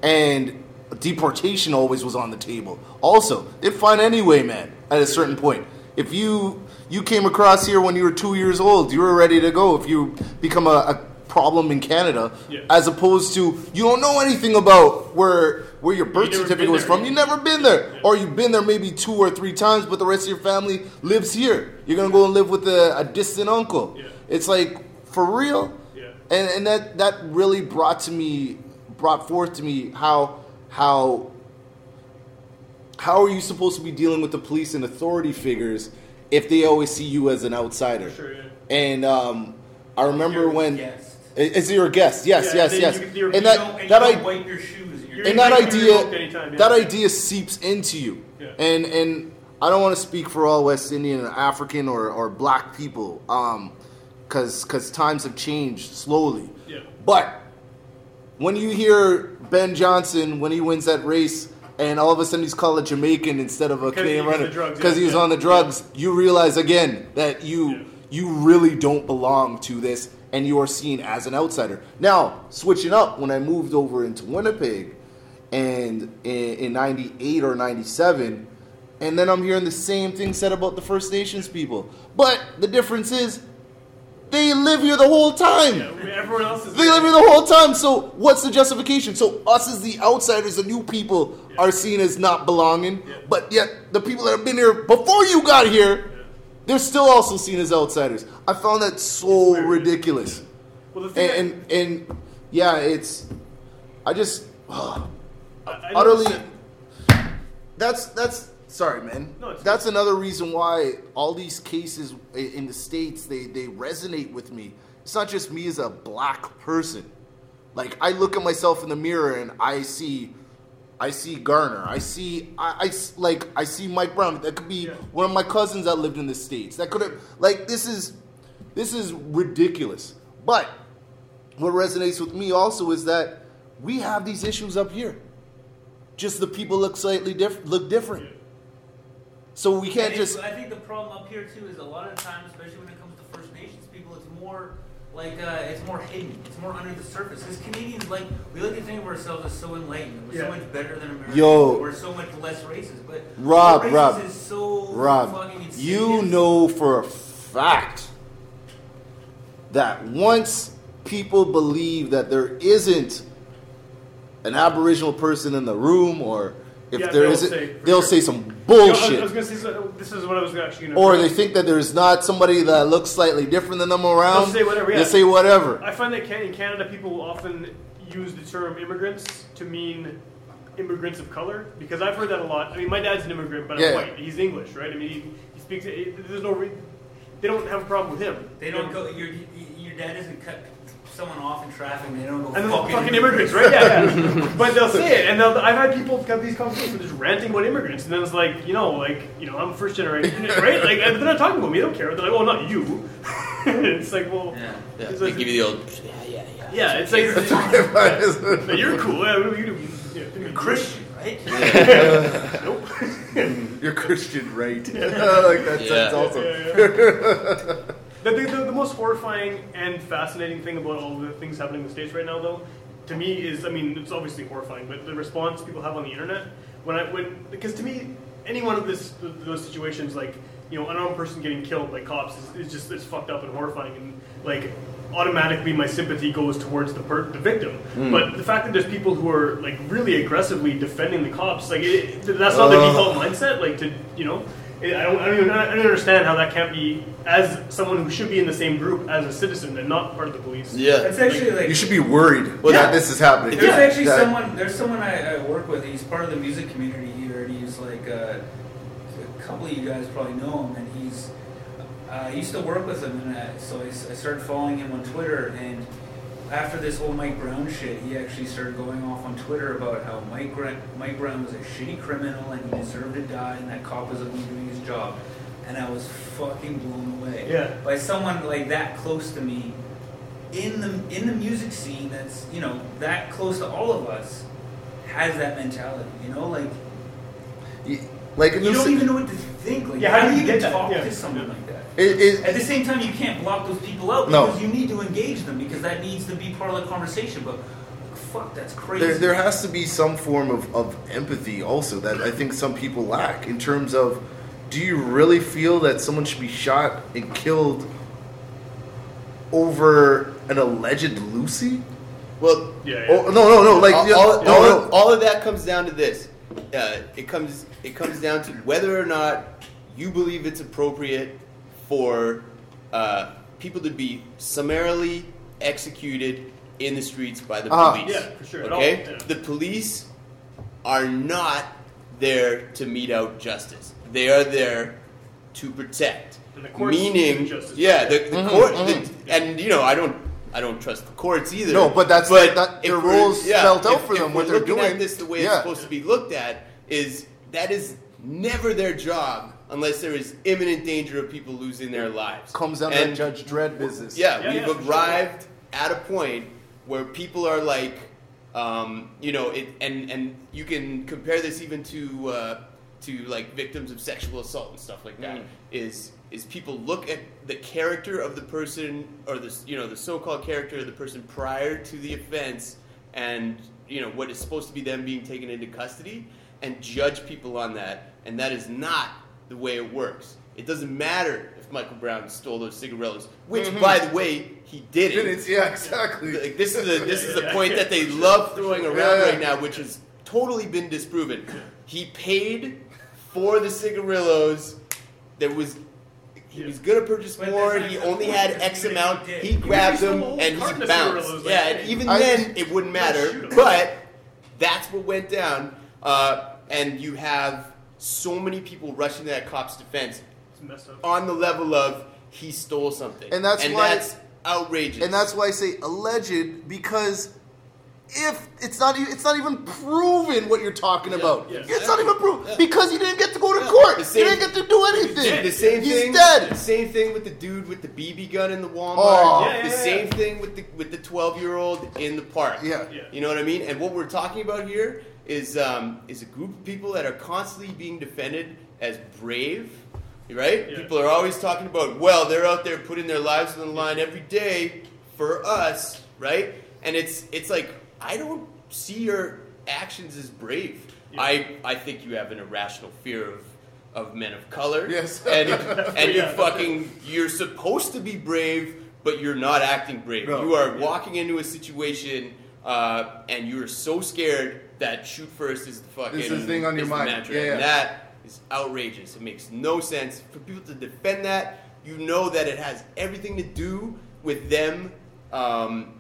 and deportation always was on the table. Also, they'd find anyway, man. At a certain point, if you you came across here when you were two years old, you were ready to go. If you become a, a problem in Canada, Yeah. as opposed to you don't know anything about where where your birth certificate was from. You never been there, or you've been there maybe two or three times, but the rest of your family lives here. You're gonna go and live with a, a distant uncle. It's like for real, and and that that really brought to me brought forth to me how how how are you supposed to be dealing with the police and authority figures if they always see you as an outsider? Sure, yeah. And um, I remember when guest. is your guest? Yes, Yeah, yes, yes. you- and that and that I wipe your shoes. You're and that idea anytime, yeah. that idea seeps into you and and i don't want to speak for all west indian or african or, or black people um because because times have changed slowly Yeah. but when you hear ben johnson when he wins that race and all of a sudden he's called a jamaican instead of a canadian runner. because yeah, he was yeah, on the drugs you realize again that you you really don't belong to this and you are seen as an outsider. Now switching up when i moved over into winnipeg and in, in 98 or 97 and then i'm hearing the same thing said about the first nations people. But the difference is they live here the whole time. Everyone else is. they live here the whole time. So what's the justification? So us as the outsiders the new people are seen as not belonging. But yet the people that have been here before you got here they're still also seen as outsiders. I found that so ridiculous. Well, the thing and, and and yeah it's i just I utterly noticed that's that's sorry man No, it's- that's another reason why all these cases in the states they they resonate with me it's not just me as a black person like i look at myself in the mirror and i see I see Garner. I see, I, I like, I see Mike Brown. That could be one of my cousins that lived in the states. That could have, like, this is, this is ridiculous. But what resonates with me also is that we have these issues up here. Just the people look slightly different, look different. So we can't And it's- just. I think the problem up here too is a lot of times, especially when it comes to First Nations people, it's more like uh, it's more hidden. It's more under the surface. Because Canadians, like we like to think of ourselves as so enlightened. We're Yeah. so much better than Americans. Yo. we're so much less racist. But Rob, our racist Rob, is so Rob, fucking you know for a fact that once people believe that there isn't an Aboriginal person in the room, or if Yeah, there they'll isn't, say, for they'll sure. say some You know, bullshit. I was gonna say so- this is what I was actually gonna. or they think that there's not somebody that looks slightly different than them around. They'll say whatever. Yeah. They'll say whatever. I find that Can- in Canada, people will often use the term immigrants to mean immigrants of color because I've heard that a lot. I mean, my dad's an immigrant, but Yeah. I'm white. He's English, right? I mean, he, he speaks. There's no. Re- they don't have a problem with him. They don't go. Your your dad isn't cut someone off in traffic. and They don't go. And fucking, they're fucking immigrants, right? Yeah, yeah. but they'll say it, and they'll, I've had people have these conversations just ranting about immigrants, and then it's like, you know, like, you know, I'm first generation, right? Like, and they're not talking about me. They don't care. They're like, oh, not you. it's like, well, Yeah, it's they like- give you the old. Yeah, yeah, yeah. yeah, it's like, but you're cool. Yeah, what do you do? Yeah, You're Christian, right? nope. You're Christian, right? like that Yeah. sounds awesome. The, the, the, the most horrifying and fascinating thing about all the things happening in the States right now, though, to me is, I mean, it's obviously horrifying, but the response people have on the internet, when I, when, because to me, any one of this, those situations, like, you know, an unarmed person getting killed by cops is, is just it's fucked up and horrifying, and like automatically my sympathy goes towards the per- the victim. Hmm. But the fact that there's people who are like really aggressively defending the cops, like it, that's not the default mindset. Like to you know. It- I don't, I, don't even, I don't understand how that can't be as someone who should be in the same group as a citizen and not part of the police. Yeah, It's actually like you should be worried Well, that this is happening. There's actually That- someone. There's someone I, I work with. He's part of the music community here, and he's like uh, a couple of you guys probably know him, and he's. Uh, I used to work with him, and uh, so I, s- I started following him on Twitter. And after this whole Mike Brown shit, he actually started going off on Twitter about how Mike Gra- Mike Brown was a shitty criminal and he deserved to die, and that cop was only doing his job. And I was fucking blown away Yeah. by someone like that close to me in the in the music scene that's you know that close to all of us has that mentality. You know, like like you don't even know what to think. Like, Yeah, how, how do do you you even get that? talk Yeah. to someone like that? It- it- At the same time, you can't block those people out No. because you need to engage them because that needs to be part of the conversation. But fuck, that's crazy. There, there has to be some form of, of empathy also that I think some people lack in terms of do you really feel that someone should be shot and killed over an alleged loosie? Well, yeah, Oh, no, no, no. Like all, yeah, all, no, all, no. Of, all of that comes down to this. Uh, it comes it comes down to whether or not you believe it's appropriate for uh, people to be summarily executed in the streets by the Ah. police. Yeah, for sure. It all- Okay, yeah. the police are not there to mete out justice. They are there to protect. And the courts Meaning, do justice. yeah, the, the Mhm, court, the- and you know, I don't, I don't trust the courts either. No, but that's- that- if their we're- rules spelled out if- for if them, we're what they're looking doing. At this the way Yeah. it's supposed to be looked at is that is never their job unless there is imminent danger of people losing their lives. Comes out And- that Judge Dredd business. yeah, Yeah, we've yeah, for sure. arrived at a point where people are like, um, you know, it, and and you can compare this even to uh, to like victims of sexual assault and stuff like that. Is is people look at the character of the person or the you know the so-called character of the person prior to the offense and you know what is supposed to be them being taken into custody and judge people on that and that is not the way it works it doesn't matter if michael brown stole those cigarillos which Mhm. by the way he didn't Didn't- yeah, exactly. like, this is a this is a point that they love throwing around Yeah. right now which has totally been disproven he paid for the cigarillos there was he was gonna purchase But more. He only had X because even if amount. he did- He even grabbed them and carton he bounced. cigarillos, Yeah, and even I- then it wouldn't matter. But that's what went down. Uh, and you have so many people rushing to that cop's defense It's up. on the level of he stole something, And that's and why- that's outrageous. And that's why I say alleged because if it's not even it's not even proven what you're talking about. yeah. It's not even proven Yeah. because he didn't get to go to Yeah. court. The he didn't get to do anything. the same He's thing. dead. The same thing with the dude with the BB gun in the Walmart. Oh. Yeah, yeah, the yeah, same yeah. thing with the with the twelve year old in the park. Yeah. Yeah. You know what I mean? And what we're talking about here is um, is a group of people that are constantly being defended as brave. Right? Yeah. People are always talking about, well, they're out there putting their lives on the line every day for us, right? And it's it's like I don't see your actions as brave. Yeah. I I think you have an irrational fear of of men of color. Yes. And and you're Yeah. fucking you're supposed to be brave, but you're not acting brave. No. You are walking into a situation uh, and you're so scared that shoot first is the fucking Is the thing on your mind. mantra. Yeah, yeah. And that is outrageous. It makes no sense for people to defend that. You know that it has everything to do with them um,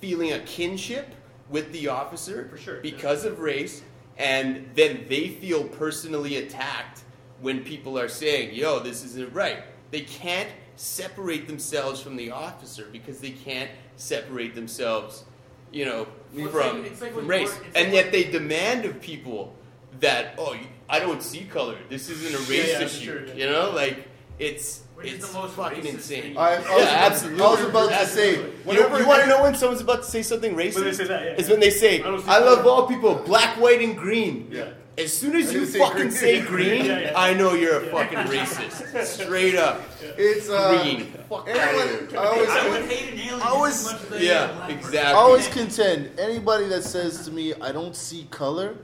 feeling a kinship with the officer For sure, yeah. because of race, and then they feel personally attacked when people are saying, "Yo, this isn't right." They can't separate themselves from the officer because they can't separate themselves, you know, Well, it's from, like- it's like from race, court- and like yet they demand of people that, "Oh, I don't see color. This isn't a race Yeah, yeah, issue." sure, yeah. You know, like it's Which is it's the most fucking insane. I, I was, Yeah, about- absolutely. I was about to say You, whenever you want to know when someone's about to say something racist? When they say that, yeah. Is when they say, I "I love all people, black, white, and green." Yeah. As soon as you say fucking green. say green, Yeah, yeah. I know you're a fucking racist. Straight up, it's uh, green. Fuck anyone, outta I here. always, I would hate an alien always- as much as Yeah, hate a black person. exactly. I always contend anybody that says to me I don't see color,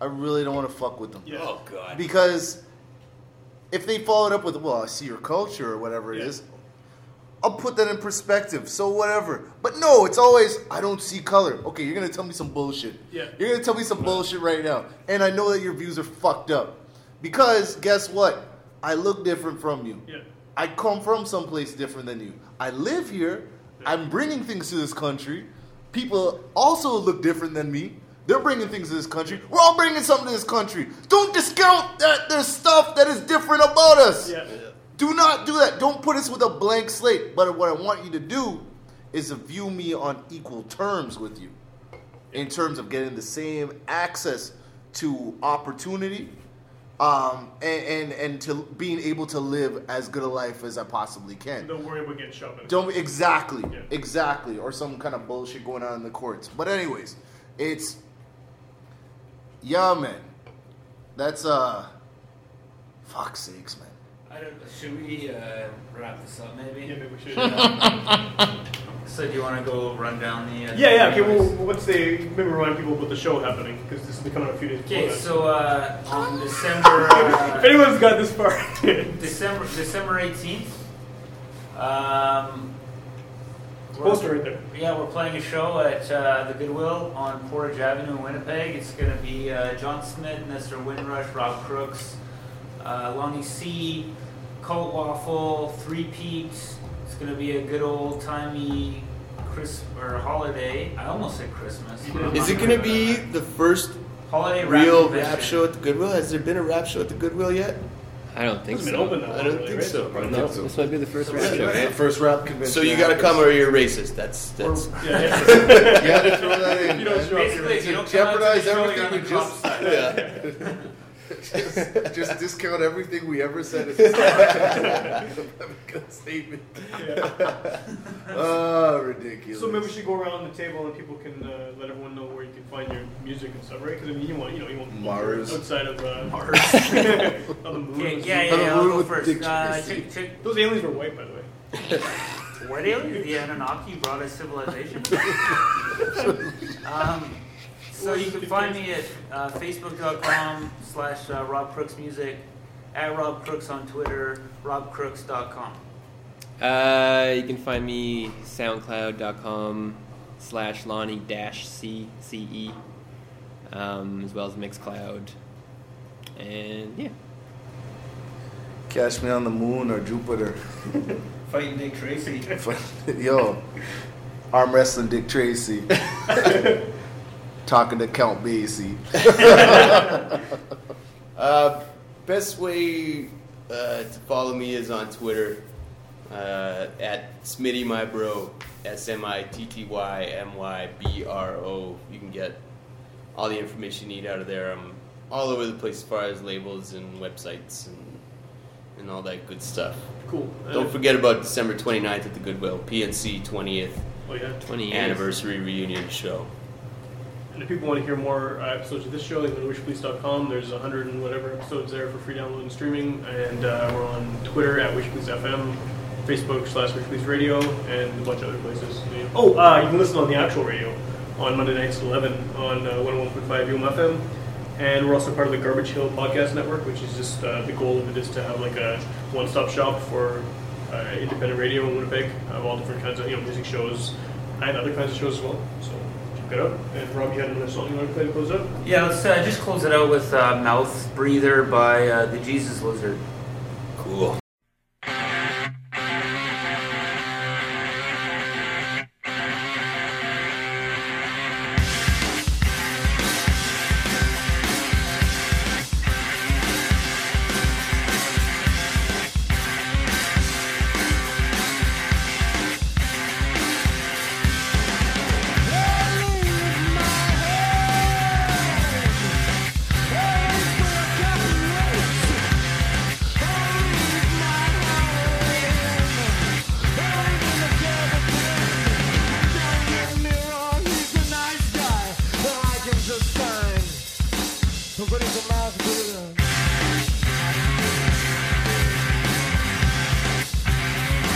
I really don't want to fuck with them Yeah. Oh god. because if they followed up with, well, I see your culture or whatever it is, I'll put that in perspective. So whatever. But no, it's always I don't see color. Okay, you're gonna tell me some bullshit. Yeah. You're gonna tell me some bullshit right now, and I know that your views are fucked up. Because guess what? I look different from you. Yeah. I come from someplace different than you. I live here. I'm bringing things to this country. People also look different than me. They're bringing things to this country. We're all bringing something to this country. Don't discount that there's stuff that is different about us. Yeah. Do not do that. Don't put us with a blank slate. But what I want you to do is to view me on equal terms with you in terms of getting the same access to opportunity um, and, and, and to being able to live as good a life as I possibly can. Don't worry about getting shoved in. Don't exactly, exactly, or some kind of bullshit going on in the courts. But anyways, it's yeah, man. That's uh, fuck's sakes, man. I don't. Should we uh, wrap this up? Maybe. Yeah, maybe we should. so do you want to go run down the? Uh, Yeah, yeah. Okay. Well, what's the maybe remind people about the show happening because this will be coming out a few days. before Okay, so uh, on December. Uh, if anyone's got this far, December December eighteenth. Um, Poster right there. Yeah, we're playing a show at uh, the Goodwill on Portage Avenue in Winnipeg. It's going to be uh, John Smith, Nestor Wynrush, Rob Crooks, uh, Lonnie Ce, Colt Waffle, Three Peaks. It's going to be a good old timey Chris or holiday. I almost said Christmas. Is it going to be the first Holiday real convention. rap show at the Goodwill? Has there been a rap show at the Goodwill yet? I don't think Hasn't so. been open that I don't think so. Probably No, not. this might be the first rap show. right. First rap convention. So you got to come or you're racist. That's that's. Yeah, yeah. You had to throw that in. You don't show up, Basically, you don't Jeopardize out to the show, everything you're we on the just- cop side. just, just discount everything we ever said. At this time. Good statement. oh, ridiculous. So maybe we should go around the table and people can uh, let everyone know where you can find your music and stuff, right? Because I mean, you want you know you want Mars. outside of uh, Mars. on the moon. Okay, yeah, yeah, yeah. Have a I'll go first. Uh, Tracy. check, check. Those aliens were white, by the way. Were they aliens? The Anunnaki brought us civilization. um, so you can find me at uh, facebook.com slash uh, Rob Crooks Music, at Rob Crooks on Twitter, robcrooks.com. Uh, you can find me soundcloud.com slash Lonnie dash C C E, um, as well as Mixcloud. And yeah. Catch me on the moon or Jupiter. Fighting Dick Tracy. Yo, arm wrestling Dick Tracy. Talking to Count Basie. Uh, best way uh, to follow me is on Twitter uh, at Smitty my bro. S M I T T Y M Y B R O. You can get all the information you need out of there. I'm all over the place as far as labels and websites and and all that good stuff. Cool. Don't Uh, forget about December 29th at the Goodwill PNC 20th Oh yeah. 20 anniversary reunion show. And if people want to hear more uh, episodes of this show, they can go to witchpolice.com. There's 100 and whatever episodes there for free download and streaming. And uh, we're on Twitter at witchpolicefm, Facebook slash witchpolice radio, and a bunch of other places. Oh, uh, you can listen on the actual radio on Monday nights at 11 on uh, 101.5 UMFM. And we're also part of the Garbage Hill Podcast Network, which is just uh, the goal of it is to have like a one-stop shop for uh, independent radio in Winnipeg of all different kinds of you know music shows and other kinds of shows as well. So check it. And Rob, you had another song you want to play to close up? Yeah, let's uh, just close it out with uh, Mouth Breather by uh, the Jesus Lizard. Cool.